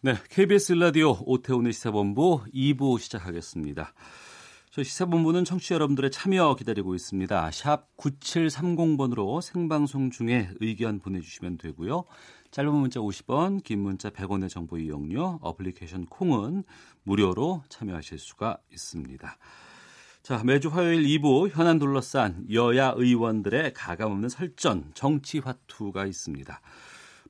네, KBS 라디오 오태훈의 시사본부 2부 시작하겠습니다. 저 시사본부는 청취자 여러분들의 참여 기다리고 있습니다. 샵 9730번으로 생방송 중에 의견 보내주시면 되고요. 짧은 문자 50원, 긴 문자 100원의 정보 이용료, 어플리케이션 콩은 무료로 참여하실 수가 있습니다. 자, 매주 화요일 2부 현안 둘러싼 여야 의원들의 가감없는 설전, 정치 화투가 있습니다.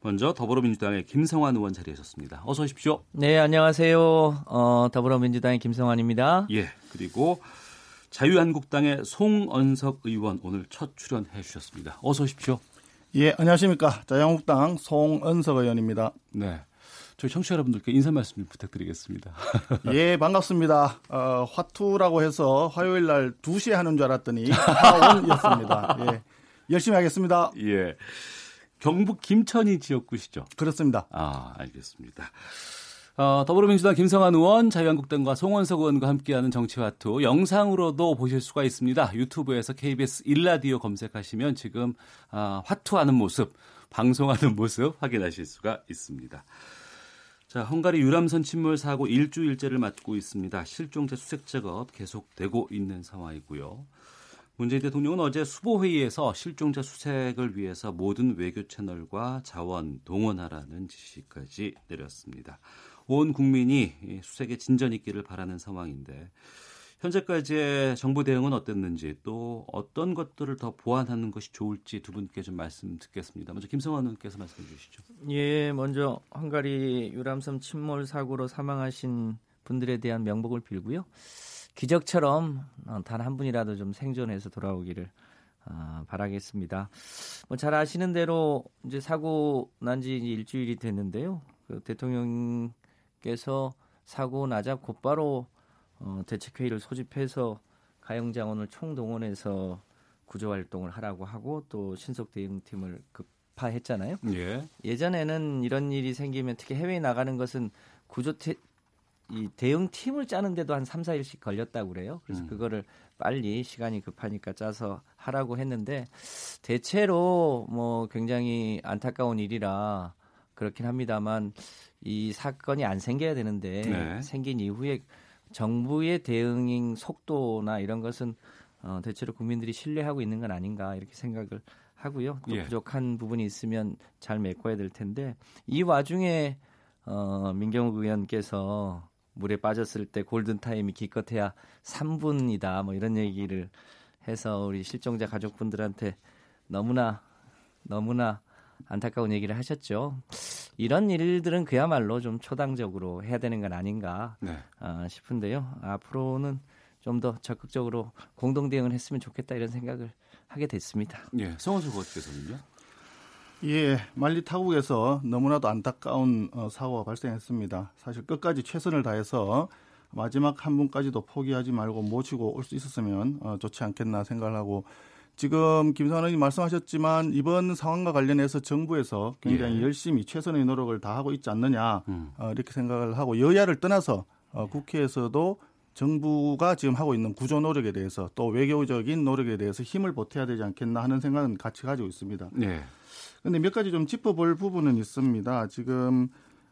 먼저 더불어민주당의 김성환 의원 자리하셨습니다. 어서 오십시오. 네, 안녕하세요. 어, 더불어민주당의 김성환입니다. 예, 그리고 자유한국당의 송언석 의원 오늘 첫 출연해 주셨습니다. 어서 오십시오. 예, 안녕하십니까. 자유한국당 송은석 의원입니다. 네. 저희 청취자 여러분들께 인사 말씀 좀 부탁드리겠습니다. 예, 반갑습니다. 어, 화투라고 해서 화요일 날 2시에 하는 줄 알았더니 하원이었습니다. 예. 열심히 하겠습니다. 예. 경북 김천이 지역구시죠? 그렇습니다. 아, 알겠습니다. 어, 더불어민주당 김성환 의원, 자유한국당과 송원석 의원과 함께하는 정치화투 영상으로도 보실 수가 있습니다. 유튜브에서 KBS 일라디오 검색하시면 지금 아, 화투하는 모습, 방송하는 모습 확인하실 수가 있습니다. 자, 헝가리 유람선 침몰 사고 일주일째를 맞고 있습니다. 실종자 수색 작업 계속되고 있는 상황이고요. 문재인 대통령은 어제 수보회의에서 실종자 수색을 위해서 모든 외교 채널과 자원 동원하라는 지시까지 내렸습니다. 온 국민이 수색에 진전 있기를 바라는 상황인데 현재까지의 정부 대응은 어땠는지 또 어떤 것들을 더 보완하는 것이 좋을지 두 분께 좀 말씀 듣겠습니다. 먼저 김성환 의원께서 말씀해 주시죠. 예, 먼저 헝가리 유람선 침몰 사고로 사망하신 분들에 대한 명복을 빌고요. 기적처럼 단 한 분이라도 좀 생존해서 돌아오기를 어, 바라겠습니다. 뭐 잘 아시는 대로 이제 사고 난 지 일주일이 됐는데요. 그 대통령께서 사고 나자 곧바로 어, 대책회의를 소집해서 가영장원을 총동원해서 구조 활동을 하라고 하고 또 신속 대응팀을 급파했잖아요. 예. 예전에는 이런 일이 생기면 특히 해외에 나가는 것은 구조 태, 이 대응 팀을 짜는데도 한 3, 4일씩 걸렸다고 그래요. 그래서 음. 그거를 빨리 시간이 급하니까 짜서 하라고 했는데 대체로 뭐 굉장히 안타까운 일이라 그렇긴 합니다만 이 사건이 안 생겨야 되는데 네. 생긴 이후에 정부의 대응 속도나 이런 것은 어, 대체로 국민들이 신뢰하고 있는 건 아닌가 이렇게 생각을 하고요. 또 예. 부족한 부분이 있으면 잘 메꿔야 될 텐데 이 와중에 어, 민경욱 의원께서 물에 빠졌을 때 골든 타임이 기껏해야 3분이다 뭐 이런 얘기를 해서 우리 실종자 가족분들한테 너무나 너무나 안타까운 얘기를 하셨죠. 이런 일들은 그야말로 좀 초당적으로 해야 되는 건 아닌가 네. 아, 싶은데요. 앞으로는 좀 더 적극적으로 공동 대응을 했으면 좋겠다 이런 생각을 하게 됐습니다. 예. 성원석 의원께서는요? 예, 만리 타국에서 너무나도 안타까운 어, 사고가 발생했습니다. 사실 끝까지 최선을 다해서 마지막 한 분까지도 포기하지 말고 모시고 올 수 있었으면 어, 좋지 않겠나 생각을 하고 지금 김선원 의원님 말씀하셨지만 이번 상황과 관련해서 정부에서 굉장히 예. 열심히 최선의 노력을 다하고 있지 않느냐 음. 어, 이렇게 생각을 하고 여야를 떠나서 어, 국회에서도 정부가 지금 하고 있는 구조 노력에 대해서 또 외교적인 노력에 대해서 힘을 보태야 되지 않겠나 하는 생각은 같이 가지고 있습니다. 네. 근데 몇 가지 좀 짚어볼 부분은 있습니다. 지금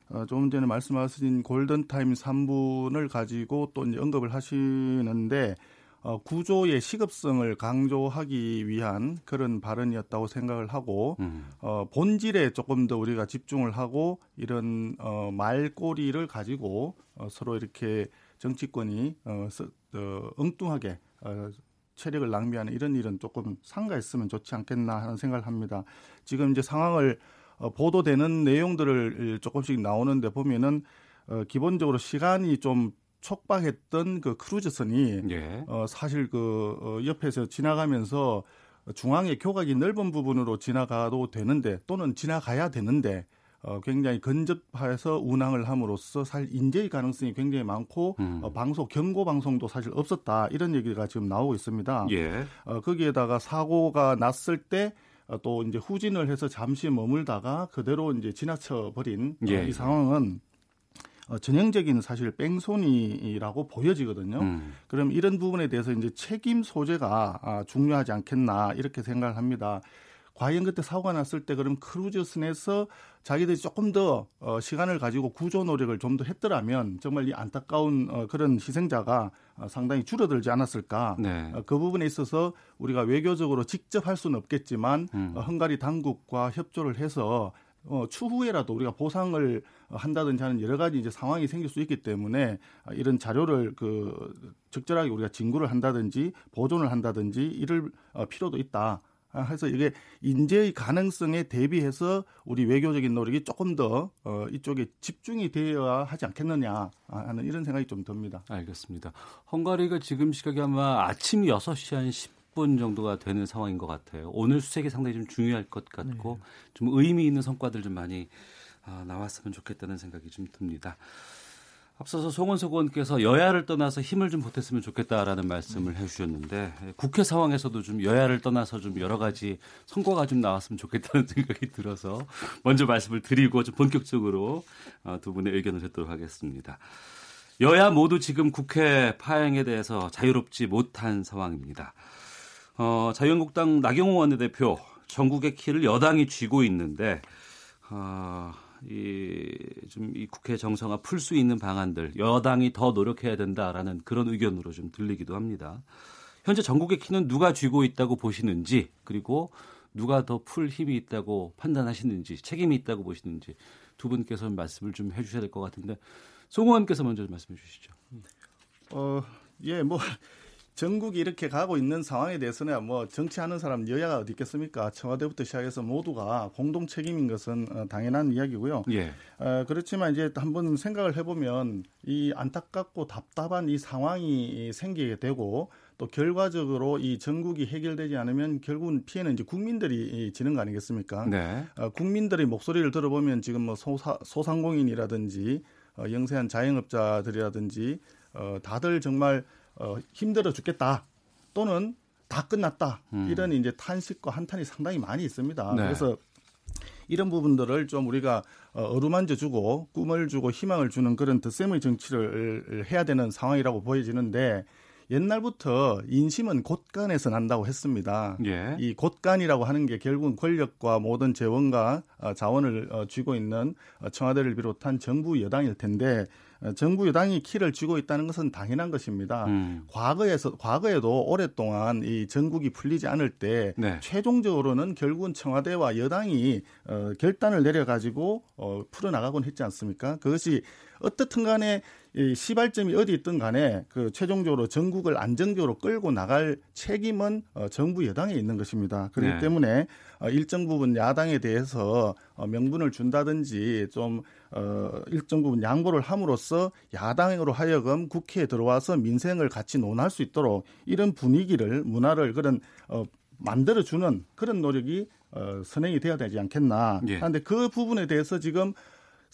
어, 조금 전에 말씀하신 골든타임 3분을 가지고 또 이제 언급을 하시는데 어, 구조의 시급성을 강조하기 위한 그런 발언이었다고 생각을 하고 음. 어, 본질에 조금 더 우리가 집중을 하고 이런 어, 말꼬리를 가지고 어, 서로 이렇게 정치권이 어, 서, 어, 엉뚱하게 어, 체력을 낭비하는 이런 일은 조금 상가했으면 좋지 않겠나 하는 생각을 합니다. 지금 이제 상황을 어, 보도되는 내용들을 조금씩 나오는데 보면은 어, 기본적으로 시간이 좀 촉박했던 그 크루즈선이 예. 어, 사실 그 어, 옆에서 지나가면서 중앙에 교각이 넓은 부분으로 지나가도 되는데 또는 지나가야 되는데 어, 굉장히 근접해서 운항을 함으로써 사실 인재의 가능성이 굉장히 많고 음. 어, 방송 경고 방송도 사실 없었다 이런 얘기가 지금 나오고 있습니다. 예. 어, 거기에다가 사고가 났을 때 어, 또 이제 후진을 해서 잠시 머물다가 그대로 이제 지나쳐 버린 어, 예. 이 상황은 어, 전형적인 사실 뺑소니라고 보여지거든요. 음. 그럼 이런 부분에 대해서 이제 책임 소재가 아, 중요하지 않겠나 이렇게 생각을 합니다. 과연 그때 사고가 났을 때 그럼 크루즈선에서 자기들이 조금 더 어, 시간을 가지고 구조 노력을 좀 더 했더라면 정말 이 안타까운 어, 그런 희생자가 어, 상당히 줄어들지 않았을까. 네. 어, 그 부분에 있어서 우리가 외교적으로 직접 할 수는 없겠지만 음. 어, 헝가리 당국과 협조를 해서 어, 추후에라도 우리가 보상을 어, 한다든지 하는 여러 가지 이제 상황이 생길 수 있기 때문에 아, 이런 자료를 그 적절하게 우리가 진구를 한다든지 보존을 한다든지 이럴 어, 필요도 있다. 아, 해서 이게 인재의 가능성에 대비해서 우리 외교적인 노력이 조금 더 어, 이쪽에 집중이 되어야 하지 않겠느냐 하는 이런 생각이 좀 듭니다. 알겠습니다. 헝가리가 지금 시각이 아마 아침 6시 한 10분 정도가 되는 상황인 것 같아요. 오늘 수색이 상당히 좀 중요할 것 같고 좀 의미 있는 성과들 좀 많이 아, 나왔으면 좋겠다는 생각이 좀 듭니다. 앞서서 송원석 의원께서 여야를 떠나서 힘을 좀 보탰으면 좋겠다라는 말씀을 해주셨는데 국회 상황에서도 좀 여야를 떠나서 좀 여러 가지 성과가 좀 나왔으면 좋겠다는 생각이 들어서 먼저 말씀을 드리고 좀 본격적으로 어, 두 분의 의견을 듣도록 하겠습니다. 여야 모두 지금 국회 파행에 대해서 자유롭지 못한 상황입니다. 어, 자유한국당 나경원 원내대표 정국의 키를 여당이 쥐고 있는데 어, 이좀 이 국회 정상화 풀 수 있는 방안들 여당이 더 노력해야 된다라는 그런 의견으로 좀 들리기도 합니다. 현재 정국의 키는 누가 쥐고 있다고 보시는지 그리고 누가 더 풀 힘이 있다고 판단하시는지 책임이 있다고 보시는지 두 분께서 말씀을 좀 해주셔야 될 것 같은데 송 의원께서 먼저 좀 말씀해 주시죠. 어, 예, 뭐 전국이 이렇게 가고 있는 상황에 대해서는 뭐 정치하는 사람 여야가 어디 있겠습니까? 청와대부터 시작해서 모두가 공동 책임인 것은 어, 당연한 이야기고요. 예. 어, 그렇지만 이제 한번 생각을 해보면 이 안타깝고 답답한 이 상황이 생기게 되고 또 결과적으로 이 전국이 해결되지 않으면 결국은 피해는 이제 국민들이 지는 거 아니겠습니까? 네. 어, 국민들의 목소리를 들어보면 지금 뭐 소사, 소상공인이라든지 어, 영세한 자영업자들이라든지 어, 다들 정말 어, 힘들어 죽겠다 또는 다 끝났다 음. 이런 이제 탄식과 한탄이 상당히 많이 있습니다. 네. 그래서 이런 부분들을 좀 우리가 어, 어루만져 주고 꿈을 주고 희망을 주는 그런 덧셈의 정치를 해야 되는 상황이라고 보여지는데 옛날부터 인심은 곳간에서 난다고 했습니다. 예. 이 곳간이라고 하는 게 결국은 권력과 모든 재원과 어, 자원을 어, 쥐고 있는 어, 청와대를 비롯한 정부 여당일 텐데 어, 정부 여당이 키를 쥐고 있다는 것은 당연한 것입니다. 음. 과거에서 과거에도 오랫동안 이 전국이 풀리지 않을 때 네. 최종적으로는 결국은 청와대와 여당이 어, 결단을 내려 가지고 어, 풀어 나가곤 했지 않습니까? 그것이 어떻든 간에 이 시발점이 어디 있든 간에 그 최종적으로 전국을 안정적으로 끌고 나갈 책임은 어, 정부 여당에 있는 것입니다. 그렇기 네. 때문에 어, 일정 부분 야당에 대해서 어, 명분을 준다든지 좀 어, 일정 부분 양보를 함으로써 야당으로 하여금 국회에 들어와서 민생을 같이 논할 수 있도록 이런 분위기를 문화를 그런 어, 만들어주는 그런 노력이 어, 선행이 돼야 되지 않겠나. 예. 그런데 그 부분에 대해서 지금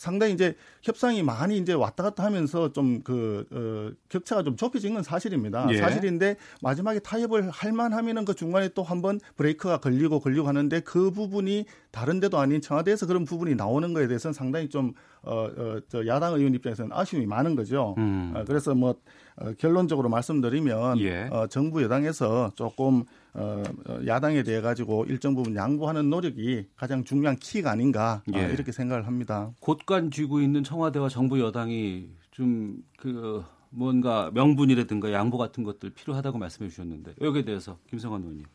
상당히 이제 협상이 많이 이제 왔다 갔다 하면서 좀그 어, 격차가 좀 좁혀진 건 사실입니다. 예. 사실인데 마지막에 타협을 할 만 하면은 그 중간에 또 한번 브레이크가 걸리고 걸리고 하는데 그 부분이 다른 데도 아닌 청와대에서 그런 부분이 나오는 거에 대해서는 상당히 좀 어, 어, 저 야당 의원 입장에서는 아쉬움이 많은 거죠. 음. 어, 그래서 뭐 어, 결론적으로 말씀드리면 예. 어, 정부 여당에서 조금 어, 어, 야당에 대해 가지고 일정 부분 양보하는 노력이 가장 중요한 키가 아닌가 어, 예. 이렇게 생각을 합니다. 곳간 쥐고 있는 청와대와 정부 여당이 좀 그 뭔가 명분이라든가 양보 같은 것들 필요하다고 말씀해 주셨는데 여기에 대해서 김성환 의원님.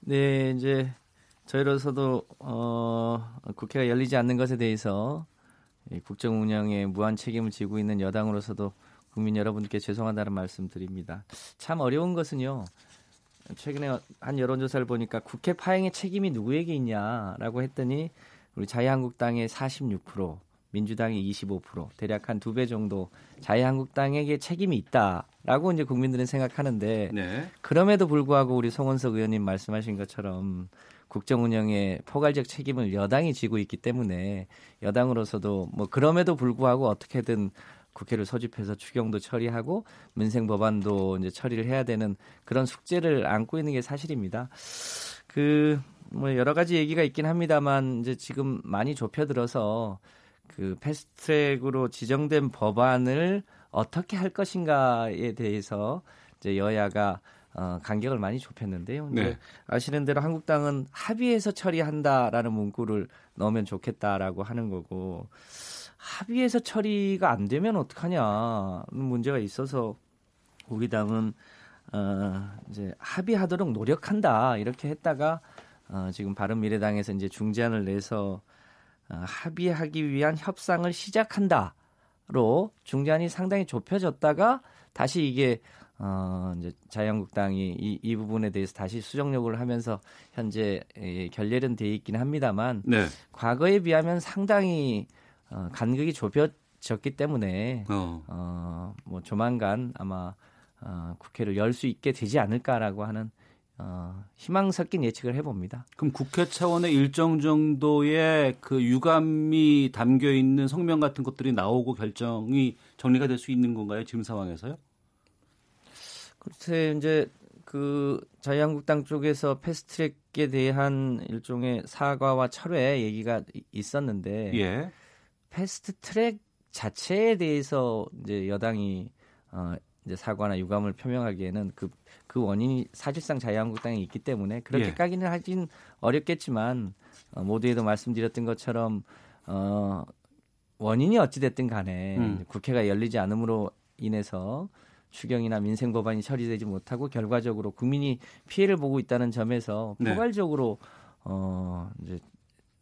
네, 이제 저희로서도 어, 국회가 열리지 않는 것에 대해서 이 국정 운영에 무한 책임을 지고 있는 여당으로서도 국민 여러분께 죄송하다는 말씀드립니다. 참 어려운 것은요. 최근에 한 여론조사를 보니까 국회 파행의 책임이 누구에게 있냐라고 했더니 우리 자유한국당의 46%, 민주당의 25%, 대략 한 두 배 정도 자유한국당에게 책임이 있다라고 이제 국민들은 생각하는데 네. 그럼에도 불구하고 우리 송원석 의원님 말씀하신 것처럼 국정 운영의 포괄적 책임을 여당이 지고 있기 때문에 여당으로서도 뭐 그럼에도 불구하고 어떻게든 국회를 소집해서 추경도 처리하고 민생 법안도 이제 처리를 해야 되는 그런 숙제를 안고 있는 게 사실입니다. 그 뭐 여러 가지 얘기가 있긴 합니다만 이제 지금 많이 좁혀들어서 그 패스트트랙으로 지정된 법안을 어떻게 할 것인가에 대해서 이제 여야가 어, 간격을 많이 좁혔는데요. 네. 아시는 대로 한국당은 합의해서 처리한다라는 문구를 넣으면 좋겠다라고 하는 거고 합의해서 처리가 안 되면 어떡하냐는 문제가 있어서 우리 당은 어, 이제 합의하도록 노력한다 이렇게 했다가 어, 지금 바른미래당에서 이제 중재안을 내서 어, 합의하기 위한 협상을 시작한다로 중재안이 상당히 좁혀졌다가 다시 이게 어, 이제 자유한국당이 이, 이 부분에 대해서 다시 수정 요구를 하면서 현재 예, 결렬은 돼 있긴 합니다만 네. 과거에 비하면 상당히 어, 간격이 좁혀졌기 때문에 어. 어, 뭐 조만간 아마 어, 국회를 열 수 있게 되지 않을까라고 하는 어, 희망 섞인 예측을 해봅니다. 그럼 국회 차원의 일정 정도의 그 유감이 담겨 있는 성명 같은 것들이 나오고 결정이 정리가 될 수 있는 건가요? 지금 상황에서요? 글쎄 이제 그 자유한국당 쪽에서 패스트트랙에 대한 일종의 사과와 철회 얘기가 있었는데 예. 패스트 트랙 자체에 대해서 이제 여당이 어 이제 사과나 유감을 표명하기에는 그 그 원인이 사실상 자유한국당에 있기 때문에 그렇게 예. 까기는 하긴 어렵겠지만 어, 모두에도 말씀드렸던 것처럼 어, 원인이 어찌 됐든 간에 음. 국회가 열리지 않음으로 인해서 추경이나 민생 법안이 처리되지 못하고 결과적으로 국민이 피해를 보고 있다는 점에서 네. 포괄적으로 어 이제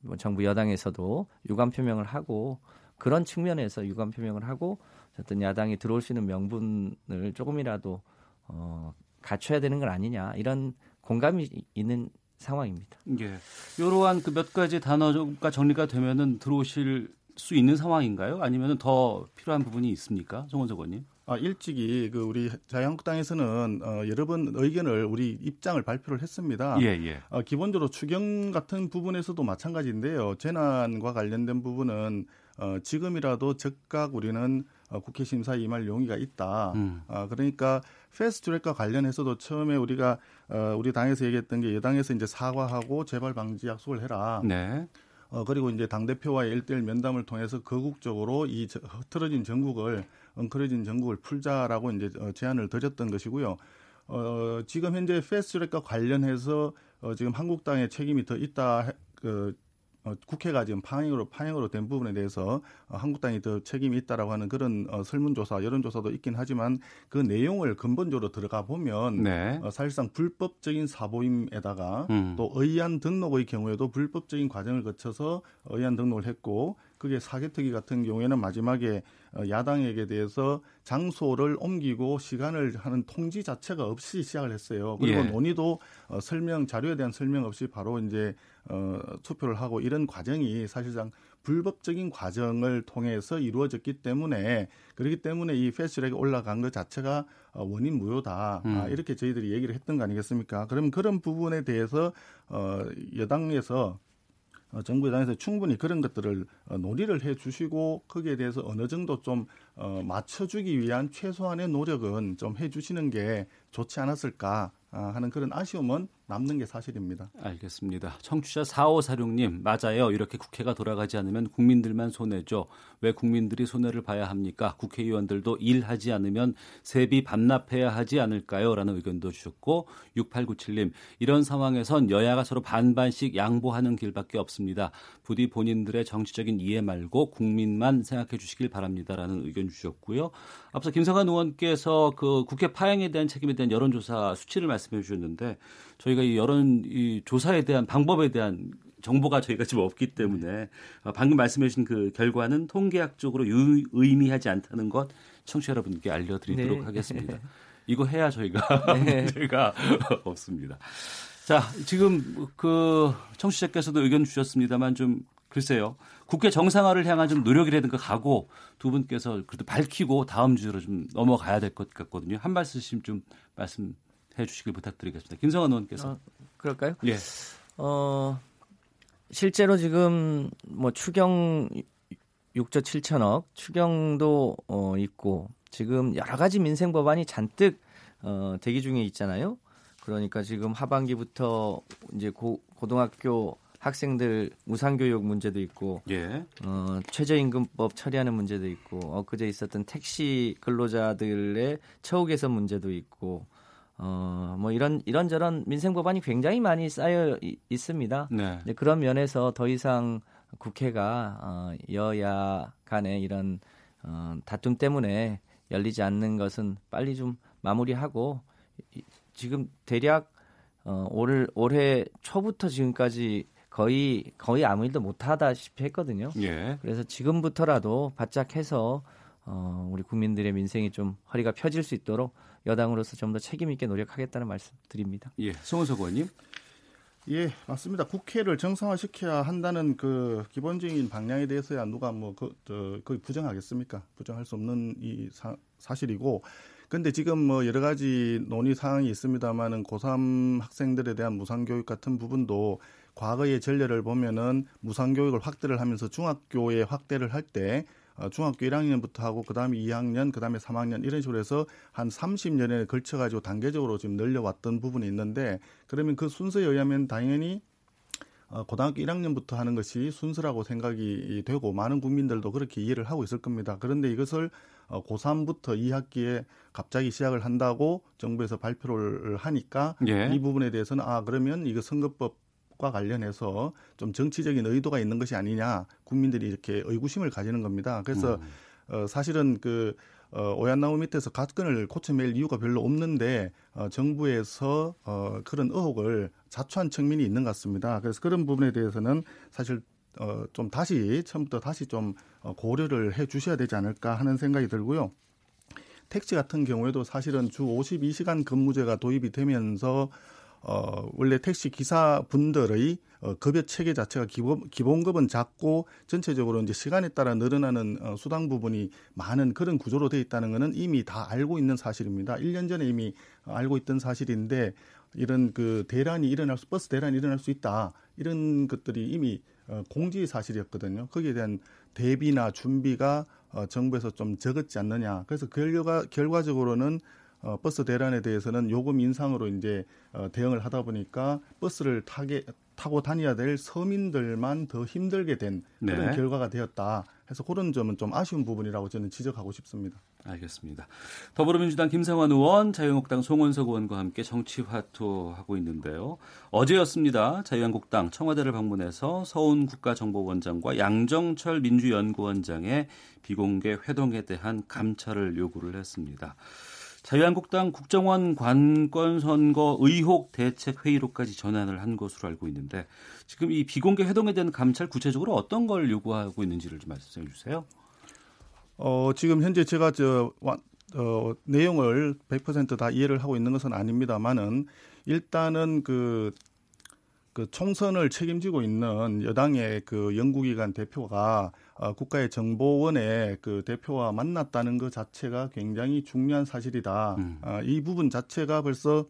뭐 정부 여당에서도 유감 표명을 하고 그런 측면에서 유감 표명을 하고 어떤 야당이 들어올 수 있는 명분을 조금이라도 어 갖춰야 되는 건 아니냐 이런 공감이 있는 상황입니다. 예. 이러한 그 몇 가지 단어가 정리가 되면은 들어오실 수 있는 상황인가요? 아니면 더 필요한 부분이 있습니까, 정원석 의원님? 아, 일찍이 그 우리 자유한국당에서는 어, 여러 번 의견을 우리 입장을 발표를 했습니다. 예, 예. 어, 기본적으로 추경 같은 부분에서도 마찬가지인데요. 재난과 관련된 부분은 어, 지금이라도 즉각 우리는 어, 국회 심사 임할 용의가 있다. 음. 어, 그러니까 패스트트랙과 관련해서도 처음에 우리가 어, 우리 당에서 얘기했던 게 여당에서 이제 사과하고 재발 방지 약속을 해라. 네. 어, 그리고 이제 당대표와의 일대일 면담을 통해서 거국적으로 이 흐트러진 전국을, 엉클어진 전국을 풀자라고 이제 어, 제안을 드렸던 것이고요. 어, 지금 현재 패스트트랙과 관련해서 어, 지금 한국당의 책임이 더 있다, 그, 어, 국회가 지금 파행으로 파행으로 된 부분에 대해서 어, 한국당이 더 책임이 있다라고 하는 그런 어, 설문조사, 여론조사도 있긴 하지만 그 내용을 근본적으로 들어가 보면 네. 어, 사실상 불법적인 사보임에다가 음. 또 의안 등록의 경우에도 불법적인 과정을 거쳐서 의안 등록을 했고 그게 사개특위 같은 경우에는 마지막에 어, 야당에게 대해서 장소를 옮기고 시간을 하는 통지 자체가 없이 시작을 했어요. 그리고 예. 논의도 어, 설명 자료에 대한 설명 없이 바로 이제 어, 투표를 하고 이런 과정이 사실상 불법적인 과정을 통해서 이루어졌기 때문에 그렇기 때문에 이 패스트트랙에 올라간 것 자체가 어, 원인 무효다 음. 아, 이렇게 저희들이 얘기를 했던 거 아니겠습니까? 그럼 그런 부분에 대해서 어, 여당에서 어, 정부 여당에서 충분히 그런 것들을 어, 논의를 해 주시고 거기에 대해서 어느 정도 좀 어, 맞춰주기 위한 최소한의 노력은 좀 해 주시는 게 좋지 않았을까 아, 하는 그런 아쉬움은 남는 게 사실입니다. 알겠습니다. 청취자 4546님, 맞아요. 이렇게 국회가 돌아가지 않으면 국민들만 손해죠. 왜 국민들이 손해를 봐야 합니까? 국회의원들도 일하지 않으면 세비 반납해야 하지 않을까요? 라는 의견도 주셨고, 6897님, 이런 상황에선 여야가 서로 반반씩 양보하는 길밖에 없습니다. 부디 본인들의 정치적인 이해 말고 국민만 생각해 주시길 바랍니다. 라는 의견 주셨고요. 앞서 김성환 의원께서 그 국회 파행에 대한 책임에 대한 여론조사 수치를 말씀해 주셨는데, 저희가 이 여론 이 조사에 대한 방법에 대한 정보가 저희가 지금 없기 때문에 어, 방금 말씀해 주신 그 결과는 통계학 적으로 유의미하지 않다는 것 청취자 여러분께 알려드리도록 네. 하겠습니다. 이거 해야 저희가 네. 문제가 없습니다. 자, 지금 그 청취자께서도 의견 주셨습니다만 좀 글쎄요. 국회 정상화를 향한 좀 노력이라든가 가고 두 분께서 그래도 밝히고 다음 주로 좀 넘어가야 될 것 같거든요. 한 말씀 좀 말씀 해 주시길 부탁드리겠습니다. 김성환 의원께서. 어, 그럴까요? 예. 어, 실제로 지금 뭐 추경 6조 7천억, 추경도 어, 있고 지금 여러 가지 민생 법안이 잔뜩 어, 대기 중에 있잖아요. 그러니까 지금 하반기부터 이제 고, 고등학교 학생들 무상교육 문제도 있고 예. 어, 최저임금법 처리하는 문제도 있고 엊그제 있었던 택시 근로자들의 처우 개선 문제도 있고 어, 뭐 이런 이런저런 민생 법안이 굉장히 많이 쌓여 이, 있습니다. 네. 네, 그런 면에서 더 이상 국회가 어, 여야 간의 이런 어, 다툼 때문에 열리지 않는 것은 빨리 좀 마무리하고 이, 지금 대략 어, 올 올해 초부터 지금까지 거의 거의 아무 일도 못 하다시피 했거든요. 예. 그래서 지금부터라도 바짝 해서 어, 우리 국민들의 민생이 좀 허리가 펴질 수 있도록 여당으로서 좀 더 책임 있게 노력하겠다는 말씀 드립니다. 예. 송은석 의원님. 예, 맞습니다. 국회를 정상화시켜야 한다는 그 기본적인 방향에 대해서야 누가 뭐 그, 저, 거의 부정하겠습니까? 부정할 수 없는 이 사, 사실이고. 근데 지금 뭐 여러 가지 논의 사항이 있습니다만은 고3 학생들에 대한 무상교육 같은 부분도 과거의 전례를 보면은 무상교육을 확대를 하면서 중학교에 확대를 할때 어, 중학교 1학년부터 하고 그다음에 2학년, 그다음에 3학년 이런 식으로 해서 한 30년에 걸쳐 가지고 단계적으로 지금 늘려왔던 부분이 있는데 그러면 그 순서에 의하면 당연히 어, 고등학교 1학년부터 하는 것이 순서라고 생각이 되고 많은 국민들도 그렇게 이해를 하고 있을 겁니다. 그런데 이것을 어, 고3부터 2학기에 갑자기 시작을 한다고 정부에서 발표를 하니까 예. 이 부분에 대해서는 아 그러면 이거 선거법 과 관련해서 좀 정치적인 의도가 있는 것이 아니냐 국민들이 이렇게 의구심을 가지는 겁니다. 그래서 음. 어, 사실은 그 어, 오얏나무 밑에서 가건을 고쳐낼 이유가 별로 없는데 어, 정부에서 어, 그런 의혹을 자초한 측면이 있는 것 같습니다. 그래서 그런 부분에 대해서는 사실 어, 좀 다시 처음부터 다시 좀 어, 고려를 해 주셔야 되지 않을까 하는 생각이 들고요. 택시 같은 경우에도 사실은 주 52시간 근무제가 도입이 되면서 어, 원래 택시 기사분들의 어, 급여 체계 자체가 기본, 기본급은 작고 전체적으로 이제 시간에 따라 늘어나는 어, 수당 부분이 많은 그런 구조로 돼 있다는 것은 이미 다 알고 있는 사실입니다. 1년 전에 이미 알고 있던 사실인데 이런 그 대란이 일어날 수, 버스 대란이 일어날 수 있다. 이런 것들이 이미 어, 공지 사실이었거든요. 거기에 대한 대비나 준비가 어, 정부에서 좀 적었지 않느냐. 그래서 결과, 결과적으로는 어, 버스 대란에 대해서는 요금 인상으로 이제 어, 대응을 하다 보니까 버스를 타게 타고 다녀야 될 서민들만 더 힘들게 된 그런 네. 결과가 되었다. 해서 그런 점은 좀 아쉬운 부분이라고 저는 지적하고 싶습니다. 알겠습니다. 더불어민주당 김성환 의원, 자유한국당 송원석 의원과 함께 정치 화투하고 있는데요. 어제였습니다. 자유한국당 청와대를 방문해서 서훈 국가정보원장과 양정철 민주연구원장의 비공개 회동에 대한 감찰을 요구를 했습니다. 자유한국당 국정원 관건 선거 의혹 대책 회의로까지 전환을 한 것으로 알고 있는데 지금 이 비공개 회동에 대한 감찰 구체적으로 어떤 걸 요구하고 있는지를 좀 말씀해 주세요. 어, 지금 현재 제가 저 와- 어, 내용을 100%다 이해를 하고 있는 것은 아닙니다만은 일단은 그, 그 총선을 책임지고 있는 여당의 그 연구기관 대표가 어, 국가의 정보원의 그 대표와 만났다는 것 자체가 굉장히 중요한 사실이다. 음. 아, 이 부분 자체가 벌써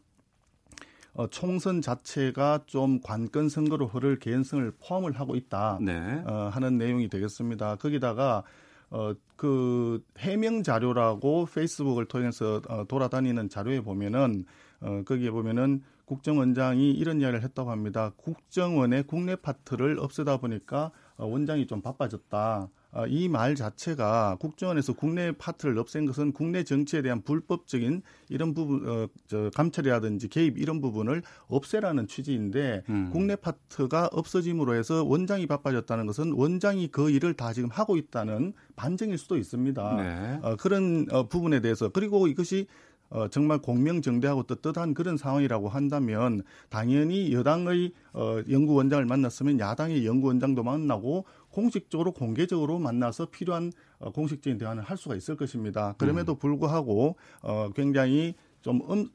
어, 총선 자체가 좀 관건 선거로 흐를 개연성을 포함을 하고 있다. 네. 어, 하는 내용이 되겠습니다. 거기다가 어, 그 해명 자료라고 페이스북을 통해서 어, 돌아다니는 자료에 보면은 어, 거기에 보면은 국정원장이 이런 이야기를 했다고 합니다. 국정원의 국내 파트를 없애다 보니까 어, 원장이 좀 바빠졌다. 어, 이말 자체가 국정원에서 국내 파트를 없앤 것은 국내 정치에 대한 불법적인 이런 부분, 어, 저 감찰이라든지 개입 이런 부분을 없애라는 취지인데 음. 국내 파트가 없어짐으로 해서 원장이 바빠졌다는 것은 원장이 그 일을 다 지금 하고 있다는 반증일 수도 있습니다. 네. 어, 그런 어, 부분에 대해서 그리고 이것이 어, 정말 공명정대하고 떳떳한 그런 상황이라고 한다면 당연히 여당의 어, 연구원장을 만났으면 야당의 연구원장도 만나고 공식적으로 공개적으로 만나서 필요한 어, 공식적인 대화를 할 수가 있을 것입니다. 그럼에도 불구하고 어, 굉장히 좀 음,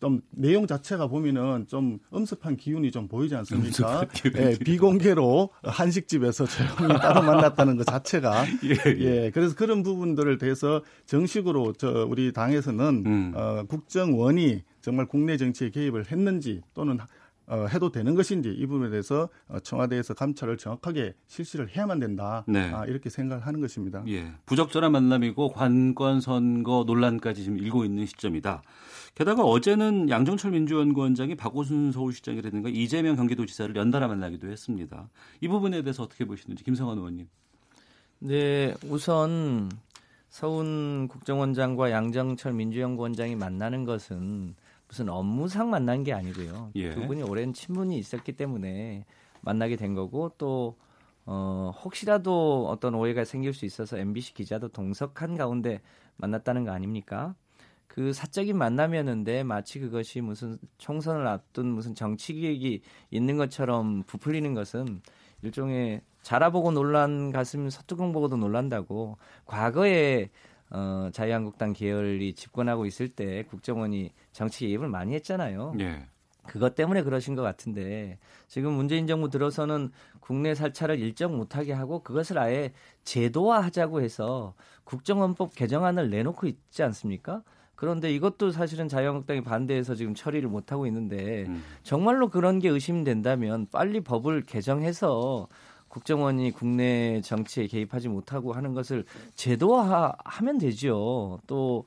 좀 내용 자체가 보면은 좀 엄습한 기운이 좀 보이지 않습니까? 예, 비공개로 한식집에서 조용히 따로 만났다는 것 자체가 예, 예. 예, 그래서 그런 부분들을 대해서 정식으로 저 우리 당에서는 음. 어, 국정원이 정말 국내 정치에 개입을 했는지 또는 어, 해도 되는 것인지 이 부분에 대해서 어, 청와대에서 감찰을 정확하게 실시를 해야만 된다. 네. 아, 이렇게 생각을 하는 것입니다. 예. 부적절한 만남이고 관권 선거 논란까지 지금 일고 있는 시점이다. 게다가 어제는 양정철 민주연구원장이 박오순 서울시장이라든가 이재명 경기도지사를 연달아 만나기도 했습니다. 이 부분에 대해서 어떻게 보시는지 김성환 의원님. 네, 우선 서훈 국정원장과 양정철 민주연구원장이 만나는 것은 무슨 업무상 만난 게 아니고요. 예. 두 분이 오랜 친분이 있었기 때문에 만나게 된 거고 또 어, 혹시라도 어떤 오해가 생길 수 있어서 MBC 기자도 동석한 가운데 만났다는 거 아닙니까? 그 사적인 만남이었는데 마치 그것이 무슨 총선을 앞둔 무슨 정치 기획이 있는 것처럼 부풀리는 것은 일종의 자라보고 놀란 가슴 서투공 보고도 놀란다고 과거에 어, 자유한국당 계열이 집권하고 있을 때 국정원이 정치 개입을 많이 했잖아요. 예. 그것 때문에 그러신 것 같은데 지금 문재인 정부 들어서는 국내 살차를 일정 못하게 하고 그것을 아예 제도화하자고 해서 국정원법 개정안을 내놓고 있지 않습니까? 그런데 이것도 사실은 자유한국당이 반대해서 지금 처리를 못하고 있는데 음. 정말로 그런 게 의심된다면 빨리 법을 개정해서 국정원이 국내 정치에 개입하지 못하고 하는 것을 제도화하면 되죠. 또,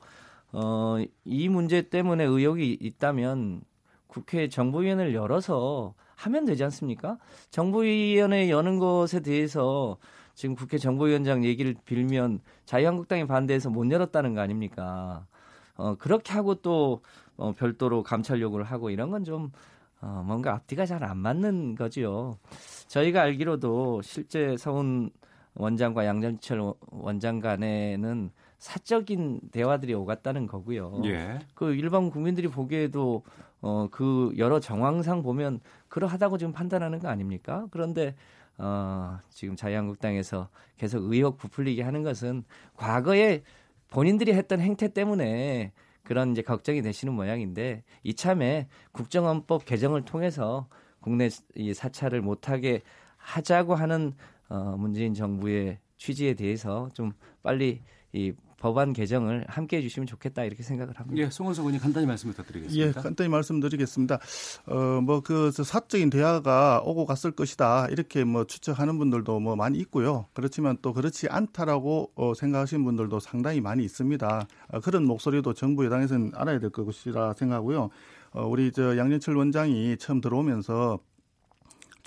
어, 이 문제 때문에 의혹이 있다면 국회 정보위원회를 열어서 하면 되지 않습니까? 정보위원회 여는 것에 대해서 지금 국회 정보위원장 얘기를 빌면 자유한국당이 반대해서 못 열었다는 거 아닙니까? 어, 그렇게 하고 또 어, 별도로 감찰 요구를 하고 이런 건 좀 어, 뭔가 앞뒤가 잘 안 맞는 거지요. 저희가 알기로도 실제 서훈 원장과 양정철 원장 간에는 사적인 대화들이 오갔다는 거고요. 예. 그 일반 국민들이 보기에도 어, 그 여러 정황상 보면 그러하다고 지금 판단하는 거 아닙니까? 그런데 어, 지금 자유한국당에서 계속 의혹 부풀리게 하는 것은 과거에 본인들이 했던 행태 때문에 그런 이제 걱정이 되시는 모양인데 이참에 국정원법 개정을 통해서 국내 이 사찰을 못하게 하자고 하는 어, 문재인 정부의 취지에 대해서 좀 빨리 이 법안 개정을 함께 해주시면 좋겠다 이렇게 생각을 합니다. 예, 송원석 의원님 간단히 말씀 예, 부탁드리겠습니다. 간단히 말씀드리겠습니다. 어, 뭐, 그, 사적인 대화가 오고 갔을 것이다. 이렇게 뭐 추측하는 분들도 뭐 많이 있고요. 그렇지만 또 그렇지 않다라고 어, 생각하시는 분들도 상당히 많이 있습니다. 어, 그런 목소리도 정부 여당에서는 알아야 될 것이라 생각하고요. 어, 우리 저 양년철 원장이 처음 들어오면서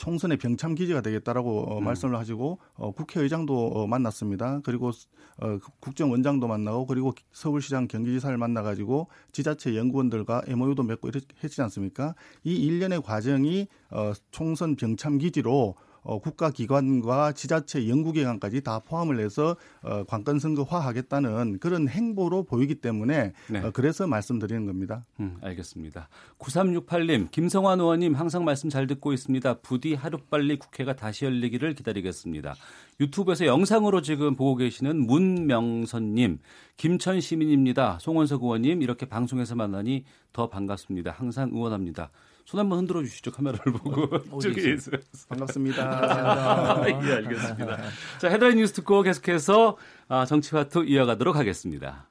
총선의 병참 기지가 되겠다라고 어, 음. 말씀을 하시고 어, 국회의장도 어, 만났습니다. 그리고 어, 국정원장도 만나고 그리고 서울시장 경기지사를 만나가지고 지자체 연구원들과 MOU도 맺고 이렇게 했지 않습니까? 이 일련의 과정이 어, 총선 병참 기지로 어, 국가기관과 지자체 연구기관까지 다 포함을 해서 어, 관건 선거화하겠다는 그런 행보로 보이기 때문에 네. 어, 그래서 말씀드리는 겁니다. 음, 알겠습니다. 9368님, 김성환 의원님 항상 말씀 잘 듣고 있습니다. 부디 하루빨리 국회가 다시 열리기를 기다리겠습니다. 유튜브에서 영상으로 지금 보고 계시는 문명선님, 김천 시민입니다. 송원석 의원님 이렇게 방송에서 만나니 더 반갑습니다. 항상 응원합니다. 손 한번 흔들어 주시죠. 카메라를 보고. 저기 있어요. 반갑습니다. 예, 알겠습니다. 자, 헤드라인 뉴스 듣고 계속해서 아, 정치화투 이어가도록 하겠습니다.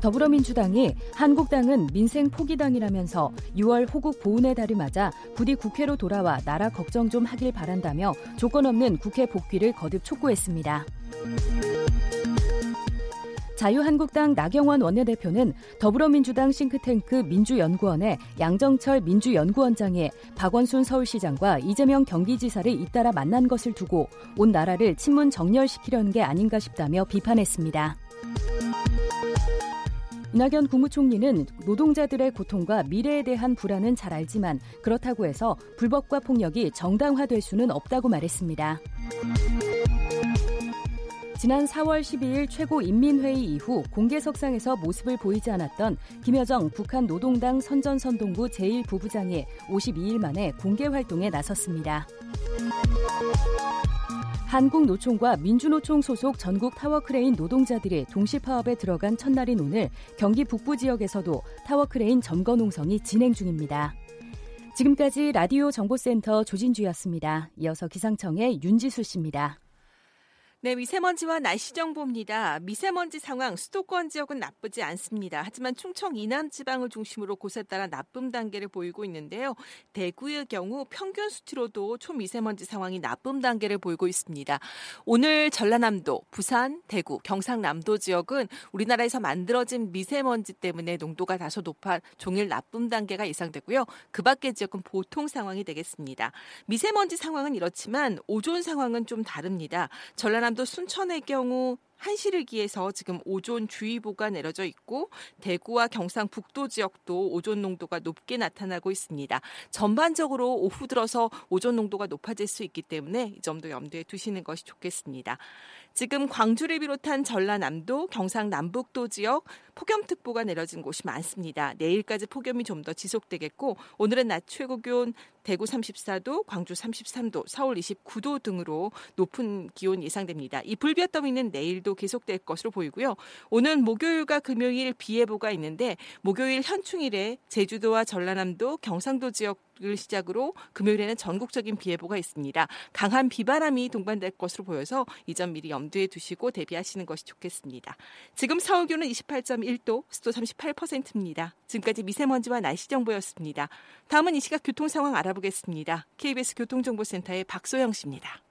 더불어민주당이 한국당은 민생 포기당이라면서 6월 호국 보훈의 달을 맞아 부디 국회로 돌아와 나라 걱정 좀 하길 바란다며 조건 없는 국회 복귀를 거듭 촉구했습니다. 자유한국당 나경원 원내대표는 더불어민주당 싱크탱크 민주연구원의 양정철 민주연구원장이 박원순 서울시장과 이재명 경기지사를 잇따라 만난 것을 두고 온 나라를 친문 정렬시키려는 게 아닌가 싶다며 비판했습니다. 이낙연 국무총리는 노동자들의 고통과 미래에 대한 불안은 잘 알지만 그렇다고 해서 불법과 폭력이 정당화될 수는 없다고 말했습니다. 지난 4월 12일 최고인민회의 이후 공개석상에서 모습을 보이지 않았던 김여정 북한 노동당 선전선동부 제1부부장이 52일 만에 공개 활동에 나섰습니다. 한국노총과 민주노총 소속 전국 타워크레인 노동자들이 동시파업에 들어간 첫날인 오늘 경기 북부 지역에서도 타워크레인 점거 농성이 진행 중입니다. 지금까지 라디오 정보센터 조진주였습니다. 이어서 기상청의 윤지수 씨입니다. 네, 미세먼지와 날씨 정보입니다. 미세먼지 상황 수도권 지역은 나쁘지 않습니다. 하지만 충청 이남 지방을 중심으로 곳에 따라 나쁨 단계를 보이고 있는데요. 대구의 경우 평균 수치로도 초미세먼지 상황이 나쁨 단계를 보이고 있습니다. 오늘 전라남도, 부산, 대구, 경상남도 지역은 우리나라에서 만들어진 미세먼지 때문에 농도가 다소 높아 종일 나쁨 단계가 예상되고요. 그 밖의 지역은 보통 상황이 되겠습니다. 미세먼지 상황은 이렇지만 오존 상황은 좀 다릅니다. 전라남 전남도 순천의 경우 한시를 기해서 지금 오존 주의보가 내려져 있고 대구와 경상북도 지역도 오존 농도가 높게 나타나고 있습니다. 전반적으로 오후 들어서 오존 농도가 높아질 수 있기 때문에 이 점도 염두에 두시는 것이 좋겠습니다. 지금 광주를 비롯한 전라남도, 경상 남북도 지역 폭염특보가 내려진 곳이 많습니다. 내일까지 폭염이 좀 더 지속되겠고 오늘은 낮 최고 기온 대구 34도, 광주 33도, 서울 29도 등으로 높은 기온 예상됩니다. 이 불볕 더위는 내일도 계속될 것으로 보이고요. 오늘 목요일과 금요일 비 예보가 있는데 목요일 현충일에 제주도와 전라남도, 경상도 지역 을 시작으로 금요일에는 전국적인 비 예보가 있습니다. 강한 비바람이 동반될 것으로 보여서 이 점 미리 염두에 두시고 대비하시는 것이 좋겠습니다. 지금 서울 기온은 28.1도, 습도 38%입니다. 지금까지 미세먼지와 날씨 정보였습니다. 다음은 이 시각 교통 상황 알아보겠습니다. KBS 교통정보센터의 박소영 씨입니다.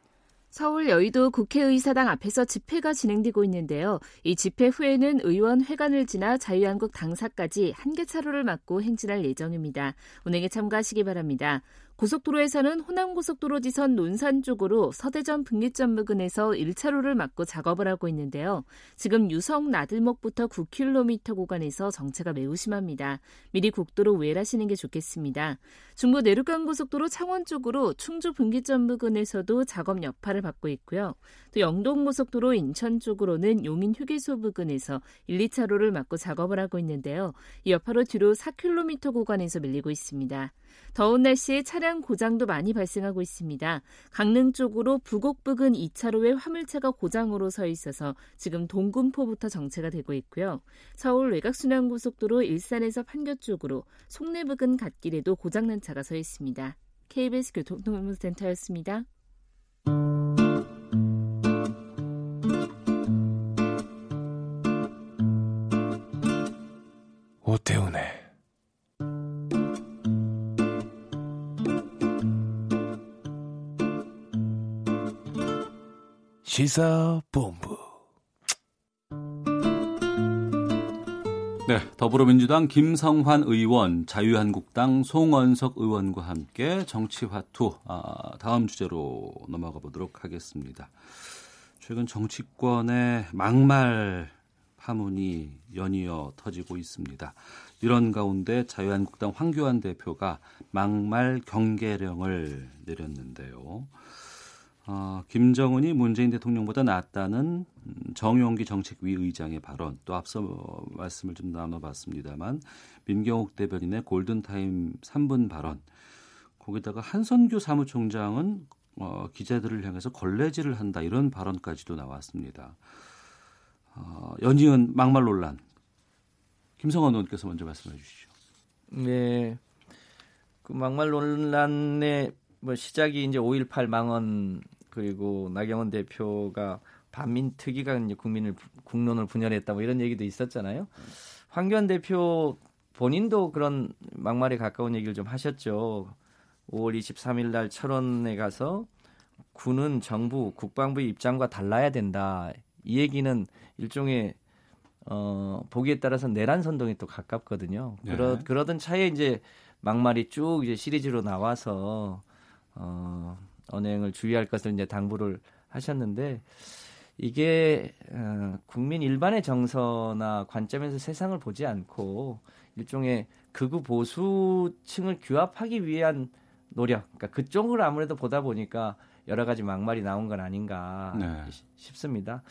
서울 여의도 국회의사당 앞에서 집회가 진행되고 있는데요. 이 집회 후에는 의원 회관을 지나 자유한국 당사까지 한 개 차로를 막고 행진할 예정입니다. 운행에 참가하시기 바랍니다. 고속도로에서는 호남고속도로 지선 논산 쪽으로 서대전 분기점 부근에서 1차로를 막고 작업을 하고 있는데요. 지금 유성 나들목부터 9km 구간에서 정체가 매우 심합니다. 미리 국도로 우회하시는 게 좋겠습니다. 중부 내륙간 고속도로 창원 쪽으로 충주 분기점 부근에서도 작업 여파를 받고 있고요. 또 영동고속도로 인천 쪽으로는 용인 휴게소 부근에서 1, 2차로를 막고 작업을 하고 있는데요. 이 여파로 뒤로 4km 구간에서 밀리고 있습니다. 더운 날씨에 차량 고장도 많이 발생하고 있습니다. 강릉 쪽으로 부곡 부근 2차로에 화물차가 고장으로 서 있어서 지금 동군포부터 정체가 되고 있고요. 서울 외곽순환고속도로 일산에서 판교 쪽으로 송내 부근 갓길에도 고장난 차가 서 있습니다. KBS 교통통신센터였습니다. 오태훈의 시사본부. 네, 더불어민주당 김성환 의원, 자유한국당 송원석 의원과 함께 정치화투 아, 다음 주제로 넘어가 보도록 하겠습니다. 최근 정치권의 막말 파문이 연이어 터지고 있습니다. 이런 가운데 자유한국당 황교안 대표가 막말 경계령을 내렸는데요. 어, 김정은이 문재인 대통령보다 낫다는 정용기 정책위 의장의 발언 또 앞서 말씀을 좀 나눠봤습니다만 민경욱 대변인의 골든타임 3분 발언 거기다가 한선규 사무총장은 어, 기자들을 향해서 걸레질을 한다 이런 발언까지도 나왔습니다. 어, 연이은 막말 논란 김성환 의원께서 먼저 말씀해 주시죠. 네, 그 막말 논란의 뭐 시작이 이제 5.18 망언 그리고 나경원 대표가 반민 특위가 이제 국민을 국론을 분열했다 뭐 이런 얘기도 있었잖아요. 황교안 대표 본인도 그런 막말에 가까운 얘기를 좀 하셨죠. 5월 23일 날 철원에 가서 군은 정부 국방부의 입장과 달라야 된다. 이 얘기는 일종의 어 보기에 따라서 내란 선동에 또 가깝거든요. 네. 그러 그러던 차에 이제 막말이 쭉 이제 시리즈로 나와서 어 언행을 주의할 것을 이제 당부를 하셨는데 이게 어, 국민 일반의 정서나 관점에서 세상을 보지 않고 일종의 극우 보수층을 규합하기 위한 노력, 그러니까 그쪽을 아무래도 보다 보니까 여러 가지 막말이 나온 건 아닌가 네. 싶습니다.